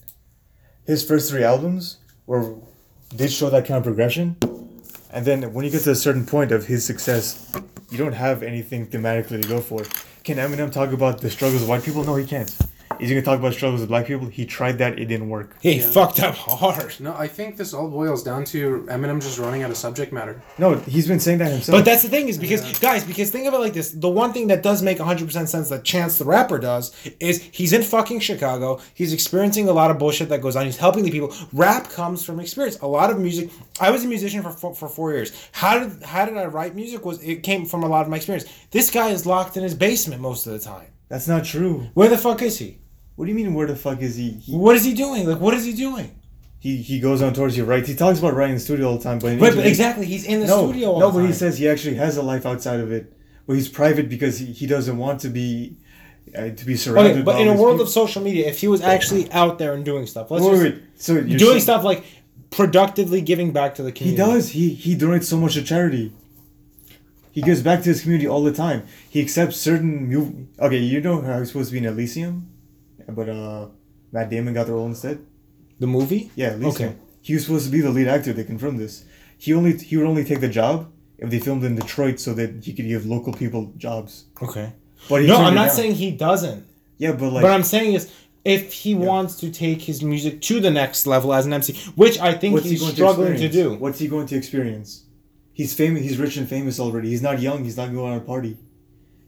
[SPEAKER 2] his first three albums were did show that kind of progression, and then when you get to a certain point of his success, you don't have anything thematically to go for. Can Eminem talk about the struggles of white people? No, he can't. Is he gonna talk about struggles of black people? He tried that, it didn't work.
[SPEAKER 1] He
[SPEAKER 4] Yeah.
[SPEAKER 1] fucked up hard.
[SPEAKER 4] No, I think this all boils down to Eminem just running out of subject matter.
[SPEAKER 2] No, he's been saying that himself.
[SPEAKER 1] But that's the thing is because guys, because think of it like this: the one thing that does make hundred percent sense that Chance the Rapper does is he's in fucking Chicago. He's experiencing a lot of bullshit that goes on. He's helping the people. Rap comes from experience. A lot of music. I was a musician for four, for four years. How did how did I write music? Was it came from a lot of my experience. This guy is locked in his basement most of the time.
[SPEAKER 2] that's not true.
[SPEAKER 1] Where the fuck is he?
[SPEAKER 2] What do you mean? Where the fuck is he? He
[SPEAKER 1] What is he doing? Like what is he doing?
[SPEAKER 2] he, he goes on tours. He writes. He talks about writing in the studio all the time. But in
[SPEAKER 1] Right, but exactly, he's in the
[SPEAKER 2] no,
[SPEAKER 1] studio. All
[SPEAKER 2] no,
[SPEAKER 1] the
[SPEAKER 2] but he says he actually has a life outside of it. But he's private because he, he doesn't want to be uh, to be surrounded.
[SPEAKER 1] Okay, but in a world
[SPEAKER 2] people.
[SPEAKER 1] of social media, if he was actually out there and doing stuff, let's
[SPEAKER 2] wait,
[SPEAKER 1] just
[SPEAKER 2] wait, wait. So
[SPEAKER 1] doing
[SPEAKER 2] saying-
[SPEAKER 1] stuff like productively giving back to the community.
[SPEAKER 2] He does. He he donates so much to charity. He gives back to his community all the time. He accepts certain. Mu- okay, you know how he's supposed to be in Elysium, but uh, Matt Damon got the role instead.
[SPEAKER 1] The movie?
[SPEAKER 2] Yeah.
[SPEAKER 1] Okay.
[SPEAKER 2] He was supposed to be the lead actor. They confirmed this. He only he would only take the job if they filmed in Detroit, so that he could give local people jobs.
[SPEAKER 1] Okay.
[SPEAKER 2] But he
[SPEAKER 1] No, I'm not
[SPEAKER 2] down.
[SPEAKER 1] saying he doesn't.
[SPEAKER 2] Yeah, but like
[SPEAKER 1] but I'm saying is if he wants to take his music to the next level as an MC, which I think
[SPEAKER 2] what's
[SPEAKER 1] he's
[SPEAKER 2] going
[SPEAKER 1] struggling
[SPEAKER 2] to,
[SPEAKER 1] to, do.
[SPEAKER 2] What's he going to experience? He's famous. He's rich and famous already. He's not young. He's not going on a party.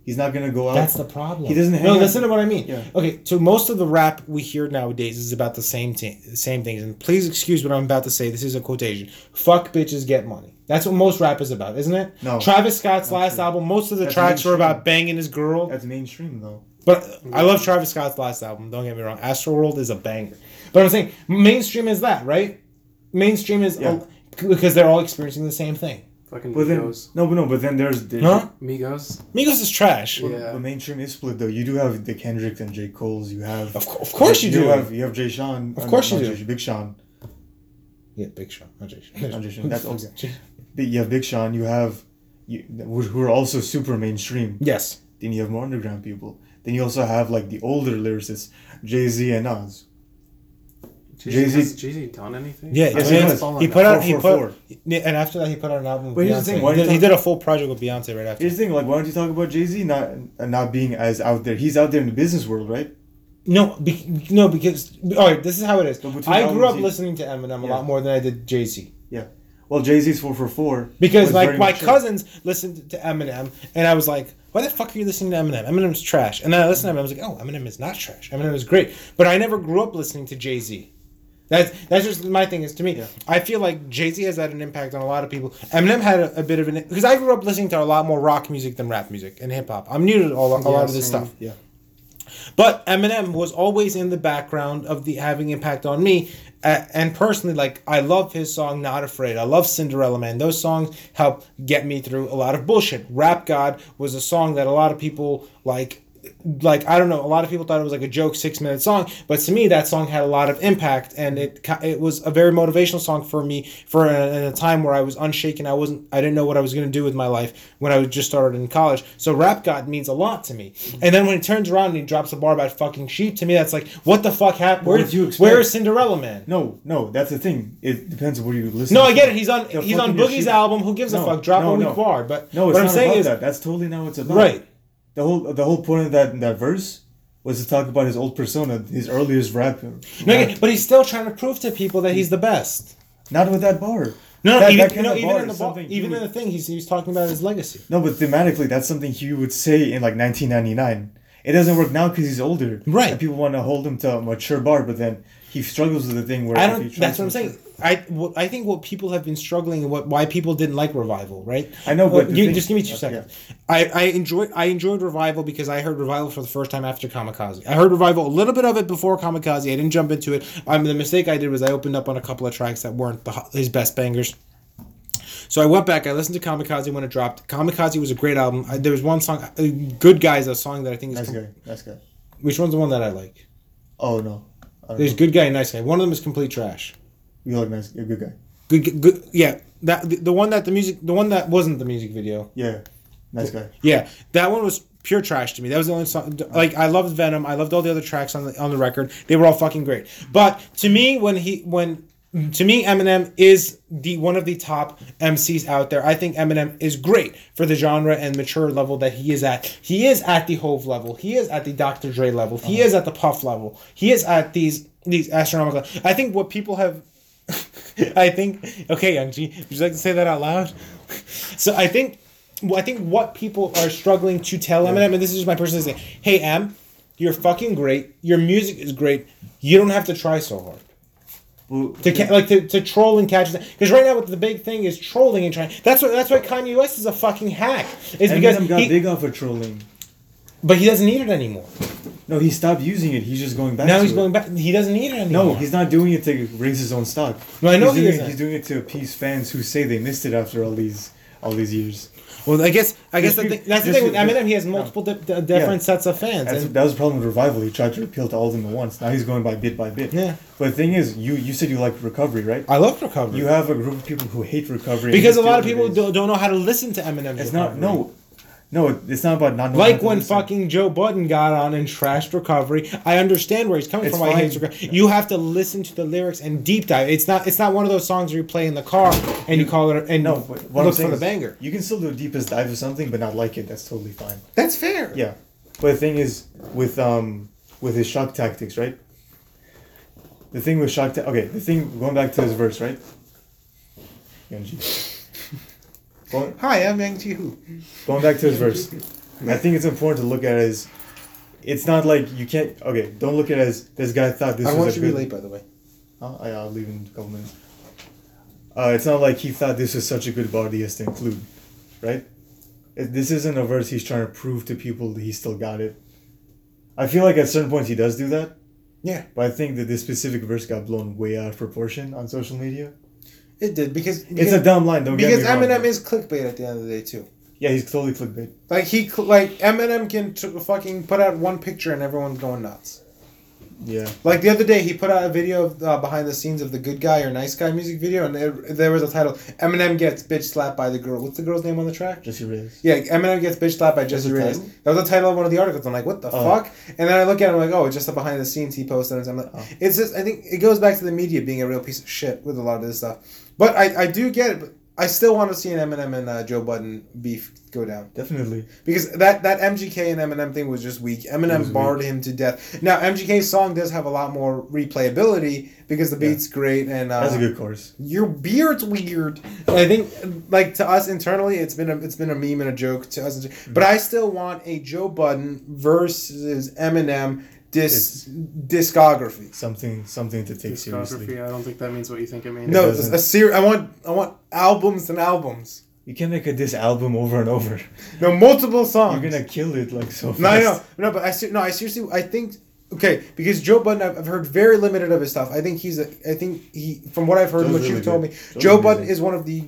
[SPEAKER 2] He's not gonna go out.
[SPEAKER 1] That's the problem.
[SPEAKER 2] He doesn't hang
[SPEAKER 1] No,
[SPEAKER 2] out-
[SPEAKER 1] listen to what I mean.
[SPEAKER 2] Yeah.
[SPEAKER 1] Okay, so most of the rap we hear nowadays is about the same thing, same things. And please excuse what I'm about to say. This is a quotation. Fuck bitches, get money. That's what most rap is about, isn't it?
[SPEAKER 2] No.
[SPEAKER 1] Travis Scott's last
[SPEAKER 2] true.
[SPEAKER 1] album, most of the
[SPEAKER 2] That's
[SPEAKER 1] tracks were about banging his girl.
[SPEAKER 2] That's mainstream though.
[SPEAKER 1] But I love Travis Scott's last album. Don't get me wrong. Astroworld is a banger. But I'm saying mainstream is that right? Mainstream is
[SPEAKER 2] Yeah.
[SPEAKER 1] because they're all experiencing the same thing.
[SPEAKER 4] Fucking
[SPEAKER 2] But then
[SPEAKER 4] Migos.
[SPEAKER 2] no, but no, but then there's, there's
[SPEAKER 1] Huh?
[SPEAKER 4] Migos.
[SPEAKER 1] Migos is trash.
[SPEAKER 4] Yeah.
[SPEAKER 2] the mainstream is split though. You do have the Kendrick and J Cole's. You have
[SPEAKER 1] Of, co- of course you, do.
[SPEAKER 2] have you have Jay Sean.
[SPEAKER 1] Of
[SPEAKER 2] uh,
[SPEAKER 1] course
[SPEAKER 2] not
[SPEAKER 1] you do.
[SPEAKER 2] Jay- Big Sean.
[SPEAKER 1] yeah, Big Sean. Not Jay Sean.
[SPEAKER 2] Not Jay Sean, that's okay. Big- You have Big Sean. You have you, who who are also super mainstream.
[SPEAKER 1] Yes.
[SPEAKER 2] Then you have more underground people. Then you also have like the older lyricists, Jay Z and Nas. Jay-Z-
[SPEAKER 4] Has Jay-Z done anything?
[SPEAKER 1] Yeah,
[SPEAKER 2] Yes,
[SPEAKER 1] I
[SPEAKER 2] he has.
[SPEAKER 1] he put
[SPEAKER 4] down.
[SPEAKER 1] out he
[SPEAKER 2] Four,
[SPEAKER 1] put
[SPEAKER 2] four,
[SPEAKER 1] yeah, and after that he put out an album. With
[SPEAKER 2] But here's the
[SPEAKER 1] Beyonce.
[SPEAKER 2] thing, why
[SPEAKER 1] he, did,
[SPEAKER 2] you
[SPEAKER 1] he did a full project with Beyonce right after.
[SPEAKER 2] Here's the thing, like, why don't you talk about Jay Z not uh, not being as out there? He's out there in the business world, right?
[SPEAKER 1] No, be, no, because all right, this is how it is. I grew up
[SPEAKER 2] he-
[SPEAKER 1] listening to Eminem a
[SPEAKER 2] Yeah.
[SPEAKER 1] lot more than I did Jay Z. Yeah.
[SPEAKER 2] Well, Jay Z's four for four
[SPEAKER 1] Because like my
[SPEAKER 2] mature.
[SPEAKER 1] cousins listened to Eminem, and I was like, "Why the fuck are you listening to Eminem? Eminem's trash." And then I listened to him, and I was like, "Oh, Eminem is not trash. Eminem is great." But I never grew up listening to Jay Z. That's that's just my thing. Is to me,
[SPEAKER 2] Yeah.
[SPEAKER 1] I feel like Jay Z has had an impact on a lot of people. Eminem had a, a bit of an because I grew up listening to a lot more rock music than rap music and hip hop. I'm new to all, a lot of this
[SPEAKER 4] same.
[SPEAKER 1] stuff.
[SPEAKER 2] Yeah.
[SPEAKER 1] But Eminem was always in the background of the having impact on me, uh, and personally, like I love his song "Not Afraid." I love Cinderella Man. Those songs help get me through a lot of bullshit. Rap God was a song that a lot of people like. Like I don't know, a lot of people thought it was like a joke six minute song, but to me that song had a lot of impact, and it it was a very motivational song for me for a, in a time where I was unshaken. I wasn't, I didn't know what I was going to do with my life when I was just started in college. So rap God means a lot to me. And then when he turns around and he drops a bar about fucking sheep, to me that's like, what the fuck happened? Where,
[SPEAKER 2] did you expect?
[SPEAKER 1] where is Cinderella Man?
[SPEAKER 2] No, no, that's the thing. It depends on what you listen.
[SPEAKER 1] No. I get it. He's on
[SPEAKER 2] Yeah,
[SPEAKER 1] he's on Boogie's album. Who gives a fuck? Drop
[SPEAKER 2] no,
[SPEAKER 1] a weak
[SPEAKER 2] no.
[SPEAKER 1] bar. But
[SPEAKER 2] No, it's
[SPEAKER 1] what I'm saying is
[SPEAKER 2] that. That's totally not what it's about.
[SPEAKER 1] right.
[SPEAKER 2] The whole the whole point of that that verse was to talk about his old persona, his earliest rap.
[SPEAKER 1] No, but he's still trying to prove to people that he's the best.
[SPEAKER 2] not with that bar.
[SPEAKER 1] No, no,
[SPEAKER 2] That-
[SPEAKER 1] even,
[SPEAKER 2] that kind
[SPEAKER 1] no,
[SPEAKER 2] of
[SPEAKER 1] even in the bar, even
[SPEAKER 2] he
[SPEAKER 1] in the thing, he's, he's talking about his legacy.
[SPEAKER 2] No, but thematically, that's something he would say in like 1999. It doesn't work now because he's older.
[SPEAKER 1] Right.
[SPEAKER 2] And people want to hold him to a mature bar, but then he struggles with the thing where
[SPEAKER 1] I don't. That's what I'm saying. I what, I think what people have been struggling and what why people didn't like revival, right?
[SPEAKER 2] I know, but the
[SPEAKER 1] you, just give me two seconds. I I enjoyed I enjoyed revival because I heard revival for the first time after Kamikaze. I heard revival a little bit of it before Kamikaze. I didn't jump into it. Um, the mistake I did was I opened up on a couple of tracks that weren't the, his best bangers. So I went back. I listened to Kamikaze when it dropped. Kamikaze was a great album. I, there was one song, uh, "Good Guys," a song that I think is.
[SPEAKER 2] that's
[SPEAKER 1] com-
[SPEAKER 2] guy. Nice guy.
[SPEAKER 1] Which one's the one that I like?
[SPEAKER 2] Oh no.
[SPEAKER 1] There's
[SPEAKER 2] know.
[SPEAKER 1] "Good Guy" and "Nice Guy." One of them is complete trash.
[SPEAKER 2] You like nice. You're a good guy.
[SPEAKER 1] Good, good, good yeah. That the, the one that the music, the one that wasn't the music video.
[SPEAKER 2] Yeah. Nice guy.
[SPEAKER 1] Yeah, that one was pure trash to me. That was the only song. Like I loved Venom. I loved all the other tracks on the on the record. They were all fucking great. But to me, when he when to me Eminem is the one of the top MCs out there. I think Eminem is great for the genre and mature level that he is at. He is at the Hove level. He is at the Dr. Dre level. He uh-huh. is at the Puff level. He is at these these astronomical. I think what people have. I think okay, Young G. Would you like to say that out loud? So I think, well, I think what people are struggling to tell Eminem, and this is just my personal thing. Hey, Em, you're fucking great. Your music is great. You don't have to try so hard to ca- like to, to troll and catch because right now what the big thing is trolling and trying. That's what that's why Kanye West is a fucking hack. Is because
[SPEAKER 2] Eminem got
[SPEAKER 1] he,
[SPEAKER 2] big off of trolling.
[SPEAKER 1] but he doesn't need it anymore.
[SPEAKER 2] No, he stopped using it. He's just going back.
[SPEAKER 1] Now he's
[SPEAKER 2] it.
[SPEAKER 1] going back. He doesn't need it anymore.
[SPEAKER 2] No, he's not doing it to raise his own stock.
[SPEAKER 1] No, I know
[SPEAKER 2] he's
[SPEAKER 1] he
[SPEAKER 2] doing
[SPEAKER 1] isn't.
[SPEAKER 2] He's doing it to appease fans who say they missed it after all these all these years.
[SPEAKER 1] Well, I guess I guess the thing, that's the thing with Eminem. He has multiple di- di- different sets of fans. And-
[SPEAKER 2] that was the problem with revival. He tried to appeal to all of them at once. Now he's going by bit by bit.
[SPEAKER 1] Yeah.
[SPEAKER 2] But the thing is, you you said you like recovery, right?
[SPEAKER 1] I love recovery.
[SPEAKER 2] You have a group of people who hate recovery.
[SPEAKER 1] because a lot of people don't, don't know how to listen to Eminem.
[SPEAKER 2] It's not no, No, it's not about not knowing.
[SPEAKER 1] Like when
[SPEAKER 2] listen.
[SPEAKER 1] fucking Joe Budden got on and trashed recovery. I understand where he's coming
[SPEAKER 2] It's
[SPEAKER 1] from.
[SPEAKER 2] Fine.
[SPEAKER 1] hates recovery. You have to listen to the lyrics and deep dive. It's not. It's not one of those songs where you play in the car and you call it and
[SPEAKER 2] No, but what
[SPEAKER 1] look for the banger.
[SPEAKER 2] You can still do a deepest dive of something, but not like it. That's totally fine.
[SPEAKER 1] That's fair.
[SPEAKER 2] Yeah, but the thing is, with um, with his shock tactics, right? The thing with shock, ta- okay. The thing going back to his verse, right? Youngji. Going,
[SPEAKER 1] Hi, I'm Yang Ji Hu.
[SPEAKER 2] going back to his verse, I think it's important to look at it as, it's not like you can't. Okay, don't look at it as this guy thought this
[SPEAKER 1] I
[SPEAKER 2] was
[SPEAKER 1] want
[SPEAKER 2] a
[SPEAKER 1] you to be late, by the way.
[SPEAKER 2] Oh, I, I'll leave in a couple minutes. Uh, it's not like he thought this was such a good body as to include, right? It, this isn't a verse he's trying to prove to people that he still got it. I feel like at certain points he does do that,
[SPEAKER 1] Yeah,
[SPEAKER 2] but I think that this specific verse got blown way out of proportion on social media.
[SPEAKER 1] It did because,
[SPEAKER 2] It's
[SPEAKER 1] because
[SPEAKER 2] a dumb line, don't
[SPEAKER 1] because
[SPEAKER 2] get me wrong.
[SPEAKER 1] Eminem is clickbait at the end of the day too.
[SPEAKER 2] Yeah, he's totally clickbait.
[SPEAKER 1] Like he like Eminem can t- fucking put out one picture and everyone's going nuts.
[SPEAKER 2] Yeah.
[SPEAKER 1] Like the other day, he put out a video of uh, behind the scenes of the Good Guy or Nice Guy music video, and there, there was a title: Eminem gets bitch slapped by the girl. What's the girl's name on the track?
[SPEAKER 2] Jessie Reyez.
[SPEAKER 1] Yeah, Eminem gets bitch slapped by Jessie
[SPEAKER 2] the
[SPEAKER 1] Reyez.
[SPEAKER 2] title?
[SPEAKER 1] That was the title of one of the articles. I'm like, what the
[SPEAKER 2] Oh.
[SPEAKER 1] fuck? And then I look at it, I'm like, oh, it's just the behind the scenes he posted. And I'm like,
[SPEAKER 2] Oh.
[SPEAKER 1] it's just, I think it goes back to the media being a real piece of shit with a lot of this stuff. But I, I do get it. But I still want to see an Eminem and uh, Joe Budden beef go down
[SPEAKER 2] Definitely.
[SPEAKER 1] because that that MGK and Eminem thing was just weak. Eminem
[SPEAKER 2] was
[SPEAKER 1] barred him to death. Now MGK's song does have a lot more replayability because the beat's great and uh,
[SPEAKER 2] That's a good chorus.
[SPEAKER 1] your beard's weird. And I think, like to us internally, it's been a it's been a meme and a joke to us. But I still want a Joe Budden versus Eminem disc discography.
[SPEAKER 2] Something something to take seriously.
[SPEAKER 4] Discography. I don't think that means what you think it means.
[SPEAKER 1] No,
[SPEAKER 2] doesn't.
[SPEAKER 1] a ser- I want I want albums and albums.
[SPEAKER 2] You can make a diss album over and over.
[SPEAKER 1] No, multiple songs.
[SPEAKER 2] You're gonna kill it like so fast.
[SPEAKER 1] No, I know, no, but I ser- no, I seriously, I think okay because Joe Budden, I've, I've heard very limited of his stuff. I think he's a, I think he, from what I've heard, and
[SPEAKER 2] Joe's
[SPEAKER 1] what
[SPEAKER 2] really
[SPEAKER 1] you've told me,
[SPEAKER 2] Joe's
[SPEAKER 1] Joe Budden is one of the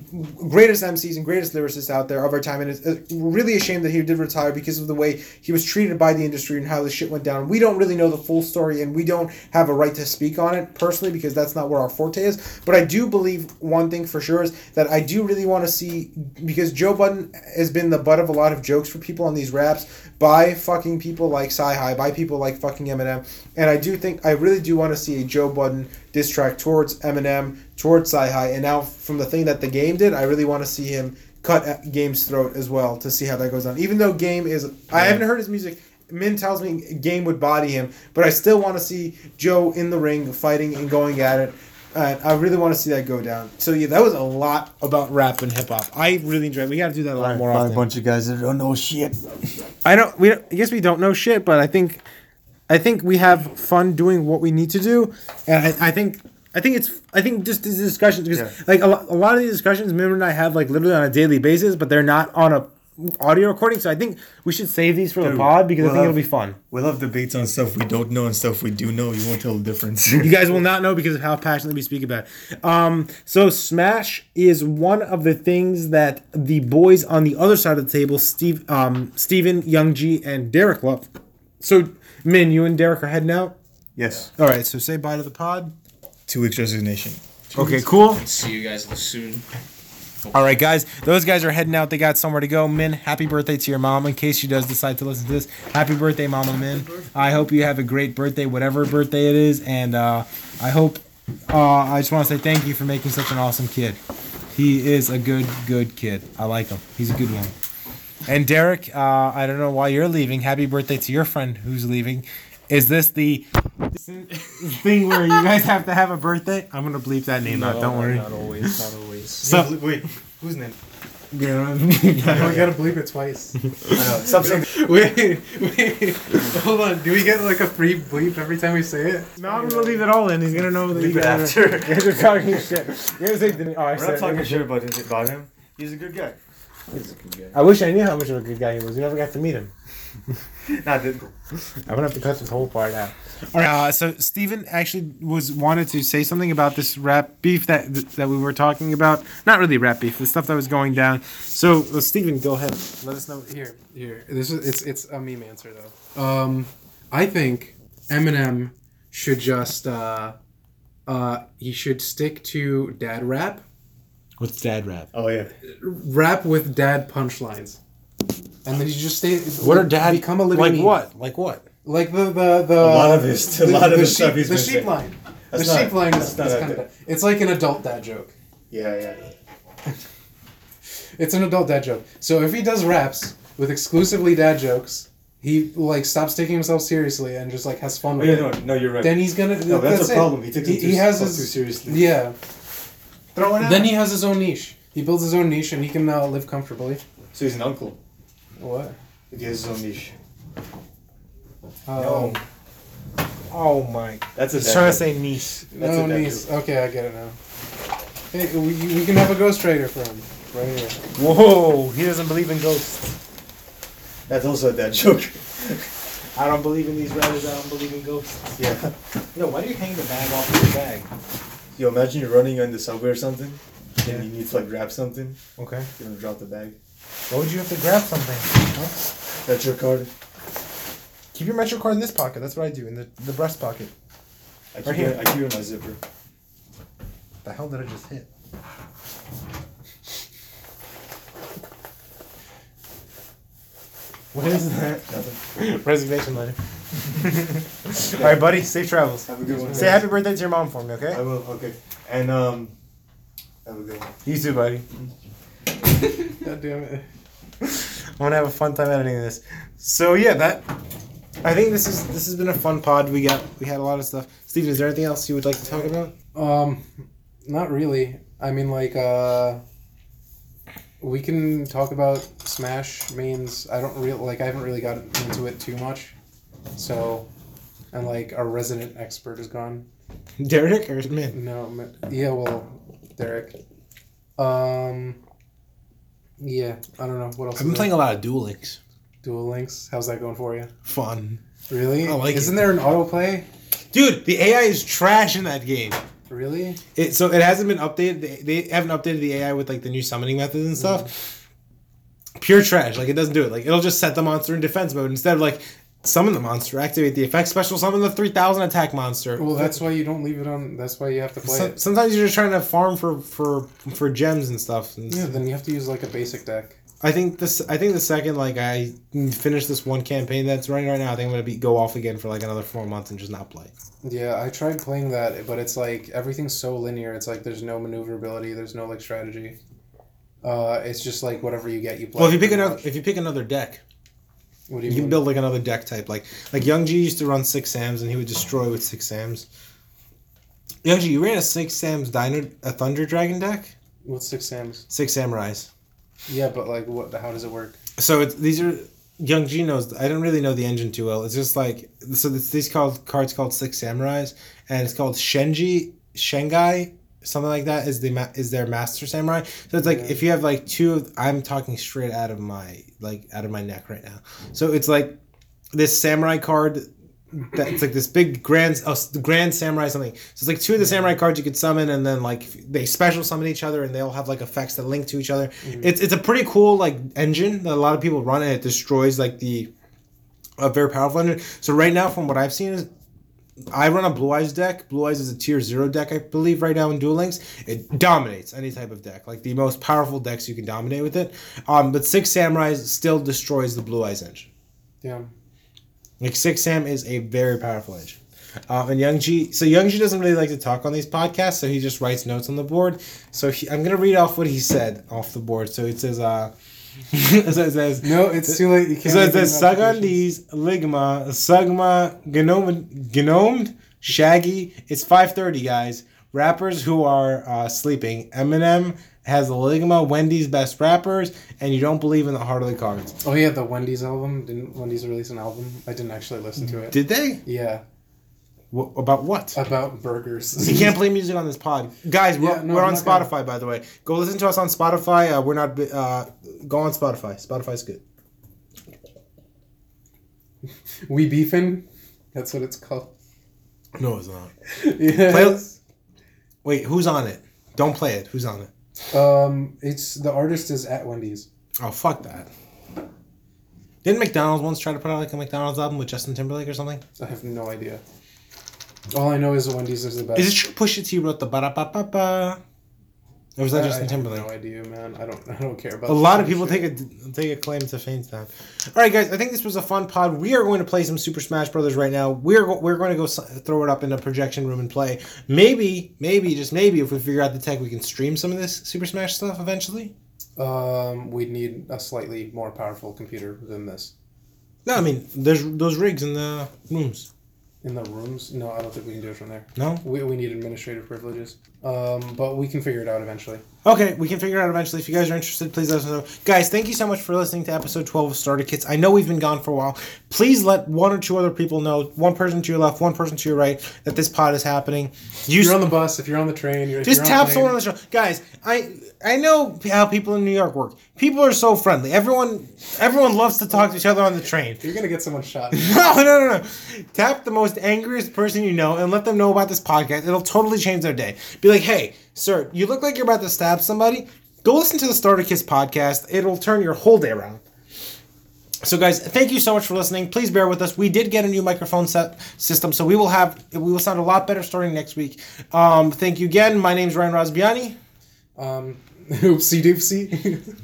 [SPEAKER 1] greatest MCs and greatest lyricists out there of our time, and it's really a shame that he did retire because of the way he was treated by the industry and how the shit went down. We don't really know the full story, and we don't have a right to speak on it personally because that's not where our forte is. But I do believe one thing for sure is that I do really want to see because Joe Budden has been the butt of a lot of jokes for people on these raps by fucking people like Sci High, by people like fucking Eminem, and I do think I really do want to see a Joe Budden diss track towards Eminem, towards Sci High, and now from the thing that the game did, I really want to see him cut Game's throat as well to see how that goes on. Even though Game is, I haven't heard his music. Min tells me Game would body him, but I still want to see Joe in the ring fighting and going at it. And I really want to see that go down. So yeah, that was a lot about rap and hip hop. I really enjoyed. it. We got to do that a lot more
[SPEAKER 2] By
[SPEAKER 1] often.
[SPEAKER 2] a bunch of guys that don't know shit.
[SPEAKER 1] I don't. We. Don't, I guess we don't know shit, but I think, I think we have fun doing what we need to do, and I, I think. I think it's. I think just these discussions because
[SPEAKER 2] Yeah.
[SPEAKER 1] like a, lo- a lot of these discussions, Mimmer and I have like literally on a daily basis, but they're not on a audio recording. So I think we should save these for the pod because I
[SPEAKER 2] we'll
[SPEAKER 1] think it'll be fun.
[SPEAKER 2] We'll have debates on stuff we don't know and stuff we do know. You won't tell the difference.
[SPEAKER 1] You guys will not know because of how passionately we speak about it. Um, so Smash is one of the things that the boys on the other side of the table, Steve, um, Steven, Young G, and Derek love. So Min, you and Derek are heading out.
[SPEAKER 2] yes.
[SPEAKER 1] All right. So say bye to the pod.
[SPEAKER 2] Two weeks resignation.
[SPEAKER 1] Okay. Cool.
[SPEAKER 3] See you guys soon.
[SPEAKER 1] All right, guys. Those guys are heading out. They got somewhere to go. Min, happy birthday to your mom. In case she does decide to listen to this, happy birthday, Mama Min. I hope you have a great birthday, whatever birthday it is, and uh, I hope. Uh, I just want to say thank you for making such an awesome kid. He is a good, good kid. I like him. He's a good one. And Derek, uh, I don't know why you're leaving. Happy birthday to your friend who's leaving. Is this the thing where you guys have to have a birthday? I'm gonna bleep that name out. Don't worry.
[SPEAKER 4] Not always. Not always.
[SPEAKER 1] So,
[SPEAKER 2] wait, whose name?
[SPEAKER 1] yeah,
[SPEAKER 4] we gotta bleep it twice.
[SPEAKER 2] Stop saying.
[SPEAKER 4] wait, wait. Hold on. Do we get like a free bleep every time we say it?
[SPEAKER 1] No, I'm gonna leave it all in. He's gonna know that
[SPEAKER 2] Leave
[SPEAKER 1] you
[SPEAKER 2] it
[SPEAKER 1] guys
[SPEAKER 2] after.
[SPEAKER 1] are, you guys are talking shit. You guys say, oh, I
[SPEAKER 2] We're
[SPEAKER 1] said
[SPEAKER 2] not talking shit about him, about him. He's a good guy.
[SPEAKER 1] I wish I knew how much of a good guy he was. We never got to meet him.
[SPEAKER 2] Not that.
[SPEAKER 1] I'm gonna have to cut this whole part out. All right. Uh, so Steven actually was wanted to say something about this rap beef that that we were talking about. Not really rap beef. The stuff that was going down. So uh, Steven, go ahead. Let us know.
[SPEAKER 4] Here, here. This is it's it's a meme answer though. Um, I think Eminem should just uh, uh, he should stick to dad rap,
[SPEAKER 1] What's dad rap?
[SPEAKER 2] Oh yeah.
[SPEAKER 4] rap with dad punchlines. and then you just stay.
[SPEAKER 1] What are dad?
[SPEAKER 4] become a living
[SPEAKER 1] like
[SPEAKER 4] meme.
[SPEAKER 1] what? Like what?
[SPEAKER 4] Like the the the
[SPEAKER 2] A lot of his- a
[SPEAKER 4] the,
[SPEAKER 2] lot of
[SPEAKER 4] the
[SPEAKER 2] his
[SPEAKER 4] sheep,
[SPEAKER 2] stuff he's
[SPEAKER 4] the
[SPEAKER 2] been
[SPEAKER 4] sheep
[SPEAKER 2] saying.
[SPEAKER 4] line.
[SPEAKER 2] That's
[SPEAKER 4] the
[SPEAKER 2] not-
[SPEAKER 4] sheep line is,
[SPEAKER 2] that's not
[SPEAKER 4] is
[SPEAKER 2] a
[SPEAKER 4] kind of it's like an adult dad joke.
[SPEAKER 2] Yeah, yeah.
[SPEAKER 4] It's an adult dad joke. So if he does raps with exclusively dad jokes, he like stops taking himself seriously and just like has fun
[SPEAKER 2] Oh,
[SPEAKER 4] with
[SPEAKER 2] yeah,
[SPEAKER 4] it.
[SPEAKER 2] no, no, you're right.
[SPEAKER 4] Then he's gonna.
[SPEAKER 2] no, that's,
[SPEAKER 4] it.
[SPEAKER 2] a problem. He takes it too,
[SPEAKER 4] he has his,
[SPEAKER 2] too seriously.
[SPEAKER 4] Yeah.
[SPEAKER 1] Throw it
[SPEAKER 4] Then he has his own niche. He builds his own niche and he can uh, live comfortably.
[SPEAKER 2] So he's an uncle.
[SPEAKER 4] What?
[SPEAKER 2] He has his own niche.
[SPEAKER 4] Um,
[SPEAKER 1] No. Oh my!
[SPEAKER 2] That's a
[SPEAKER 1] He's
[SPEAKER 2] dad
[SPEAKER 1] trying to say niece.
[SPEAKER 2] That's
[SPEAKER 4] no
[SPEAKER 2] a dad
[SPEAKER 4] niece. Okay, I get it now. Hey, we, we can have a ghostwriter for him right here.
[SPEAKER 1] Whoa! He doesn't believe in ghosts.
[SPEAKER 2] That's also a dad joke.
[SPEAKER 1] I don't believe in these writers. I don't believe in ghosts.
[SPEAKER 2] yeah.
[SPEAKER 1] Yo, why do you hang the bag off of your bag?
[SPEAKER 2] Yo, imagine you're running on the subway or something,
[SPEAKER 1] Yeah.
[SPEAKER 2] and you need to like grab something.
[SPEAKER 1] Okay.
[SPEAKER 2] You're gonna drop the bag.
[SPEAKER 1] Why would you have to grab something?
[SPEAKER 2] That's your card.
[SPEAKER 1] Keep your Metro card in this pocket. That's what I do in the, the breast pocket.
[SPEAKER 2] I keep
[SPEAKER 1] Right
[SPEAKER 2] it.
[SPEAKER 1] here.
[SPEAKER 2] I keep it in my zipper.
[SPEAKER 1] The hell did I just hit? What is that?
[SPEAKER 2] Nothing.
[SPEAKER 1] Resignation letter. All right, buddy. Safe travels.
[SPEAKER 2] Have a good one.
[SPEAKER 1] Say
[SPEAKER 2] guys.
[SPEAKER 1] happy birthday to your mom for me, okay?
[SPEAKER 2] I will. Okay. And um, have a good one.
[SPEAKER 1] You too, buddy.
[SPEAKER 4] God damn it.
[SPEAKER 1] I'm gonna have a fun time editing this. So yeah, that. I think this is this has been a fun pod. We got we had a lot of stuff. Steven, is there anything else you would like to talk about?
[SPEAKER 4] Um, not really. I mean, like, uh, we can talk about Smash mains. I don't really like. I haven't really gotten into it too much. So, and like, our resident expert is gone.
[SPEAKER 1] Derek or man?
[SPEAKER 4] No, yeah, well, Derek. Um, yeah, I don't know what else.
[SPEAKER 1] I've been playing a lot of Duel Links.
[SPEAKER 4] there? Duel Links. How's that going for you?
[SPEAKER 1] Fun,
[SPEAKER 4] Really?
[SPEAKER 1] I like
[SPEAKER 4] Isn't
[SPEAKER 1] it.
[SPEAKER 4] there an autoplay?
[SPEAKER 1] dude. The AI is trash in that game.
[SPEAKER 4] Really?
[SPEAKER 1] It so it hasn't been updated. They, they haven't updated the AI with like the new summoning methods and stuff. Pure trash. Like it doesn't do it. Like it'll just set the monster in defense mode instead of like summon the monster, activate the effect special, summon the three thousand attack monster.
[SPEAKER 4] Well, that's why you don't leave it on. That's why you have to play
[SPEAKER 1] Some-
[SPEAKER 4] it.
[SPEAKER 1] sometimes you're just trying to farm for for for gems and stuff. And
[SPEAKER 4] Yeah, then you have to use like a basic deck.
[SPEAKER 1] I think this. I think the second like I finish this one campaign that's running right now, I think I'm gonna be go off again for like another four months and just not play.
[SPEAKER 4] Yeah, I tried playing that, but it's like everything's so linear. It's like there's no maneuverability. There's no like strategy. Uh, it's just like whatever you get, you play.
[SPEAKER 1] Well, if you pick another,
[SPEAKER 4] much.
[SPEAKER 1] if you pick another deck,
[SPEAKER 4] what do you,
[SPEAKER 1] you can build like another deck type. Like like Young G used to run six Sams and he would destroy with six Sams. Young G, you ran a six Sams Dino a Thunder Dragon deck,
[SPEAKER 4] What's six Sams?
[SPEAKER 1] six Samurais.
[SPEAKER 4] Yeah, but like, what? How does it work?
[SPEAKER 1] So it's these are Young G knows. I don't really know the engine too well. It's just like so. It's these called cards called Six Samurais, and it's called Shenji Shengai, something like that. Is the ma- is their master samurai? So it's like
[SPEAKER 4] Yeah.
[SPEAKER 1] if you have like two. Of, I'm talking straight out of my like out of my neck right now. So it's like this samurai card. That it's like this big grand, oh, grand samurai something. So it's like two of the samurai cards you could summon, and then like they special summon each other, and they all have like effects that link to each other. Mm-hmm. It's it's a pretty cool like engine that a lot of people run, and it destroys like the a very powerful engine. So right now, from what I've seen, is I run a Blue Eyes deck. Blue Eyes is a tier zero deck, I believe, right now in Duel Links. It dominates any type of deck, like the most powerful decks you can dominate with it. Um, but Six Samurais still destroys the Blue Eyes engine.
[SPEAKER 4] Yeah.
[SPEAKER 1] Like Six Sam is a very powerful engine. Um, and Young G, so Young G doesn't really like to talk on these podcasts, so he just writes notes on the board. So he, I'm gonna read off what he said off the board. So it says, uh, says, it says
[SPEAKER 4] No, it's too late. You can't.
[SPEAKER 1] so it says
[SPEAKER 4] modifications.
[SPEAKER 1] Sagandis, Ligma, Sugma, Gnome, Gnomed, Shaggy. It's 5.30, guys. Rappers who are uh, sleeping. Eminem has the Ligma, Wendy's best rappers, and you don't believe in the heart of the cards.
[SPEAKER 4] Oh yeah, the Wendy's album. Didn't Wendy's release an album? I didn't actually listen to it.
[SPEAKER 1] Did they?
[SPEAKER 4] yeah,
[SPEAKER 1] About what?
[SPEAKER 4] about burgers.
[SPEAKER 1] You can't play music on this pod, guys. We're,
[SPEAKER 4] Yeah, no,
[SPEAKER 1] we're on
[SPEAKER 4] not gonna-
[SPEAKER 1] Spotify, by the way. Go listen to us on Spotify. Uh, we're not. Uh, go on Spotify. Spotify's good.
[SPEAKER 4] we beefing. That's what it's called.
[SPEAKER 1] No, it's not.
[SPEAKER 4] yes.
[SPEAKER 1] Wait, who's on it? Don't play it. Who's on it?
[SPEAKER 4] Um, it's the artist is at Wendy's.
[SPEAKER 1] Oh fuck that. Didn't McDonald's once try to put out like a McDonald's album with Justin Timberlake or something?
[SPEAKER 4] I have no idea. All I know is the Wendy's is the best.
[SPEAKER 1] Is it true Pusha T wrote the ba da ba ba ba? Or was that Justin
[SPEAKER 4] I have
[SPEAKER 1] Timberlake?
[SPEAKER 4] No idea, man. I don't. I don't care about.
[SPEAKER 1] A lot of people
[SPEAKER 4] shit.
[SPEAKER 1] take a take a claim to fame that. All right, guys. I think this was a fun pod. We are going to play some Super Smash Brothers right now. We're we're going to go throw it up in a projection room and play. Maybe, maybe, just maybe, if we figure out the tech, we can stream some of this Super Smash stuff eventually.
[SPEAKER 4] Um, we'd need a slightly more powerful computer than this.
[SPEAKER 1] No, I mean, there's those rigs in the rooms.
[SPEAKER 4] In the rooms? No, I don't think we can do it from there.
[SPEAKER 1] No.
[SPEAKER 4] We, we need administrative privileges. Um, but we can figure it out eventually.
[SPEAKER 1] Okay, we can figure it out eventually. If you guys are interested, please let us know. Guys, thank you so much for listening to episode 12 of Starter Kits. I know we've been gone for a while. Please let one or two other people know, one person to your left, one person to your right, that this pod is happening. You
[SPEAKER 4] you're on the bus, if you're on the train, you're,
[SPEAKER 1] just tap
[SPEAKER 4] on
[SPEAKER 1] someone on the show. Guys, I I know how people in New York work. People are so friendly. Everyone everyone loves to talk to each other on the train.
[SPEAKER 4] You're gonna get someone shot.
[SPEAKER 1] No, no, no, no. Tap the most angriest person you know and let them know about this podcast. It'll totally change their day. Be like, hey, sir, you look like you're about to stab somebody. Go listen to the Starter Kits podcast. It'll turn your whole day around. So, guys, thank you so much for listening. Please bear with us. We did get a new microphone set system, so we will have we will sound a lot better starting next week. Um, thank you again. My name is Ryan Rozbiani.
[SPEAKER 4] Um, oopsie doopsie.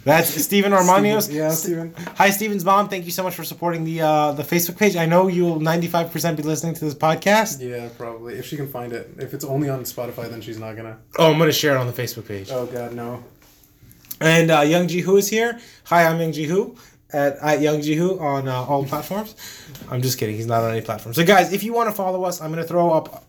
[SPEAKER 1] That's Stephen Armanios.
[SPEAKER 4] yeah, Steven.
[SPEAKER 1] Hi, Steven's mom. Thank you so much for supporting the uh, the Facebook page. I know you'll ninety five percent be listening to this podcast.
[SPEAKER 4] Yeah, probably. If she can find it. If it's only on Spotify, then she's not gonna.
[SPEAKER 1] Oh, I'm gonna share it on the Facebook page.
[SPEAKER 4] Oh God, no.
[SPEAKER 1] And uh, Young Ji is here. Hi, I'm Young Ji Hu at, at Young Ji Hu on uh, all platforms. I'm just kidding. He's not on any platform. So, guys, if you want to follow us, I'm gonna throw up.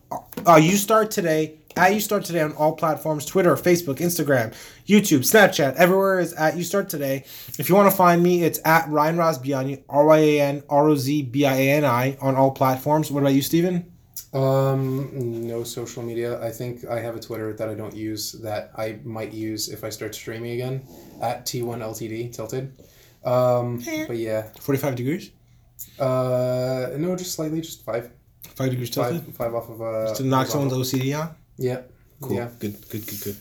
[SPEAKER 1] Uh, you start today. At you start today on all platforms: Twitter, Facebook, Instagram, YouTube, Snapchat. Everywhere is at you start today. If you want to find me, it's at Ryan Rozbiani, R Y A N R O Z B I A N I on all platforms. What about you, Steven?
[SPEAKER 4] Um, no social media. I think I have a Twitter that I don't use that I might use if I start streaming again at T1LTD tilted. Um, but yeah.
[SPEAKER 1] Forty five degrees.
[SPEAKER 4] Uh, no, just slightly, just five,
[SPEAKER 1] Five degrees tilted.
[SPEAKER 4] five, five off of uh.
[SPEAKER 1] to knock someone's
[SPEAKER 4] horizontal.
[SPEAKER 1] OCD on.
[SPEAKER 4] Yeah.
[SPEAKER 1] Cool.
[SPEAKER 4] Yeah,
[SPEAKER 1] Good. Good. Good. Good.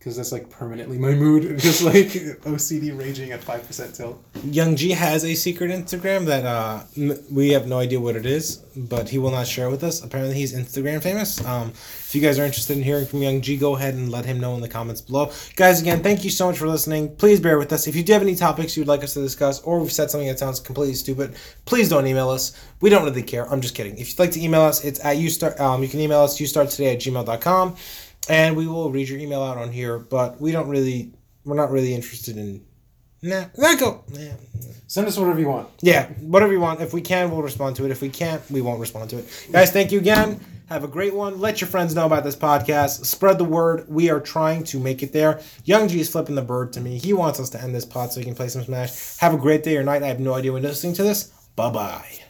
[SPEAKER 4] Because that's like permanently my mood, just like OCD raging at five percent tilt.
[SPEAKER 1] Young G has a secret Instagram that uh, we have no idea what it is, but he will not share it with us. Apparently, he's Instagram famous. Um, if you guys are interested in hearing from Young G, go ahead and let him know in the comments below. Guys, again, thank you so much for listening. Please bear with us. If you do have any topics you'd like us to discuss, or we've said something that sounds completely stupid, please don't email us. We don't really care. I'm just kidding. If you'd like to email us, it's at you start. Um, you can email us you start today at gmail.com, and we will read your email out on here. But we don't really, we're not really interested in. Nah, nah, go. Nah.
[SPEAKER 4] Send us whatever you want.
[SPEAKER 1] Yeah, whatever you want. If we can, we'll respond to it. If we can't, we won't respond to it. Guys, thank you again. Have a great one. Let your friends know about this podcast. Spread the word. We are trying to make it there. Young G is flipping the bird to me. He wants us to end this pod so he can play some Smash. Have a great day or night. I have no idea when you're listening to this. Bye bye.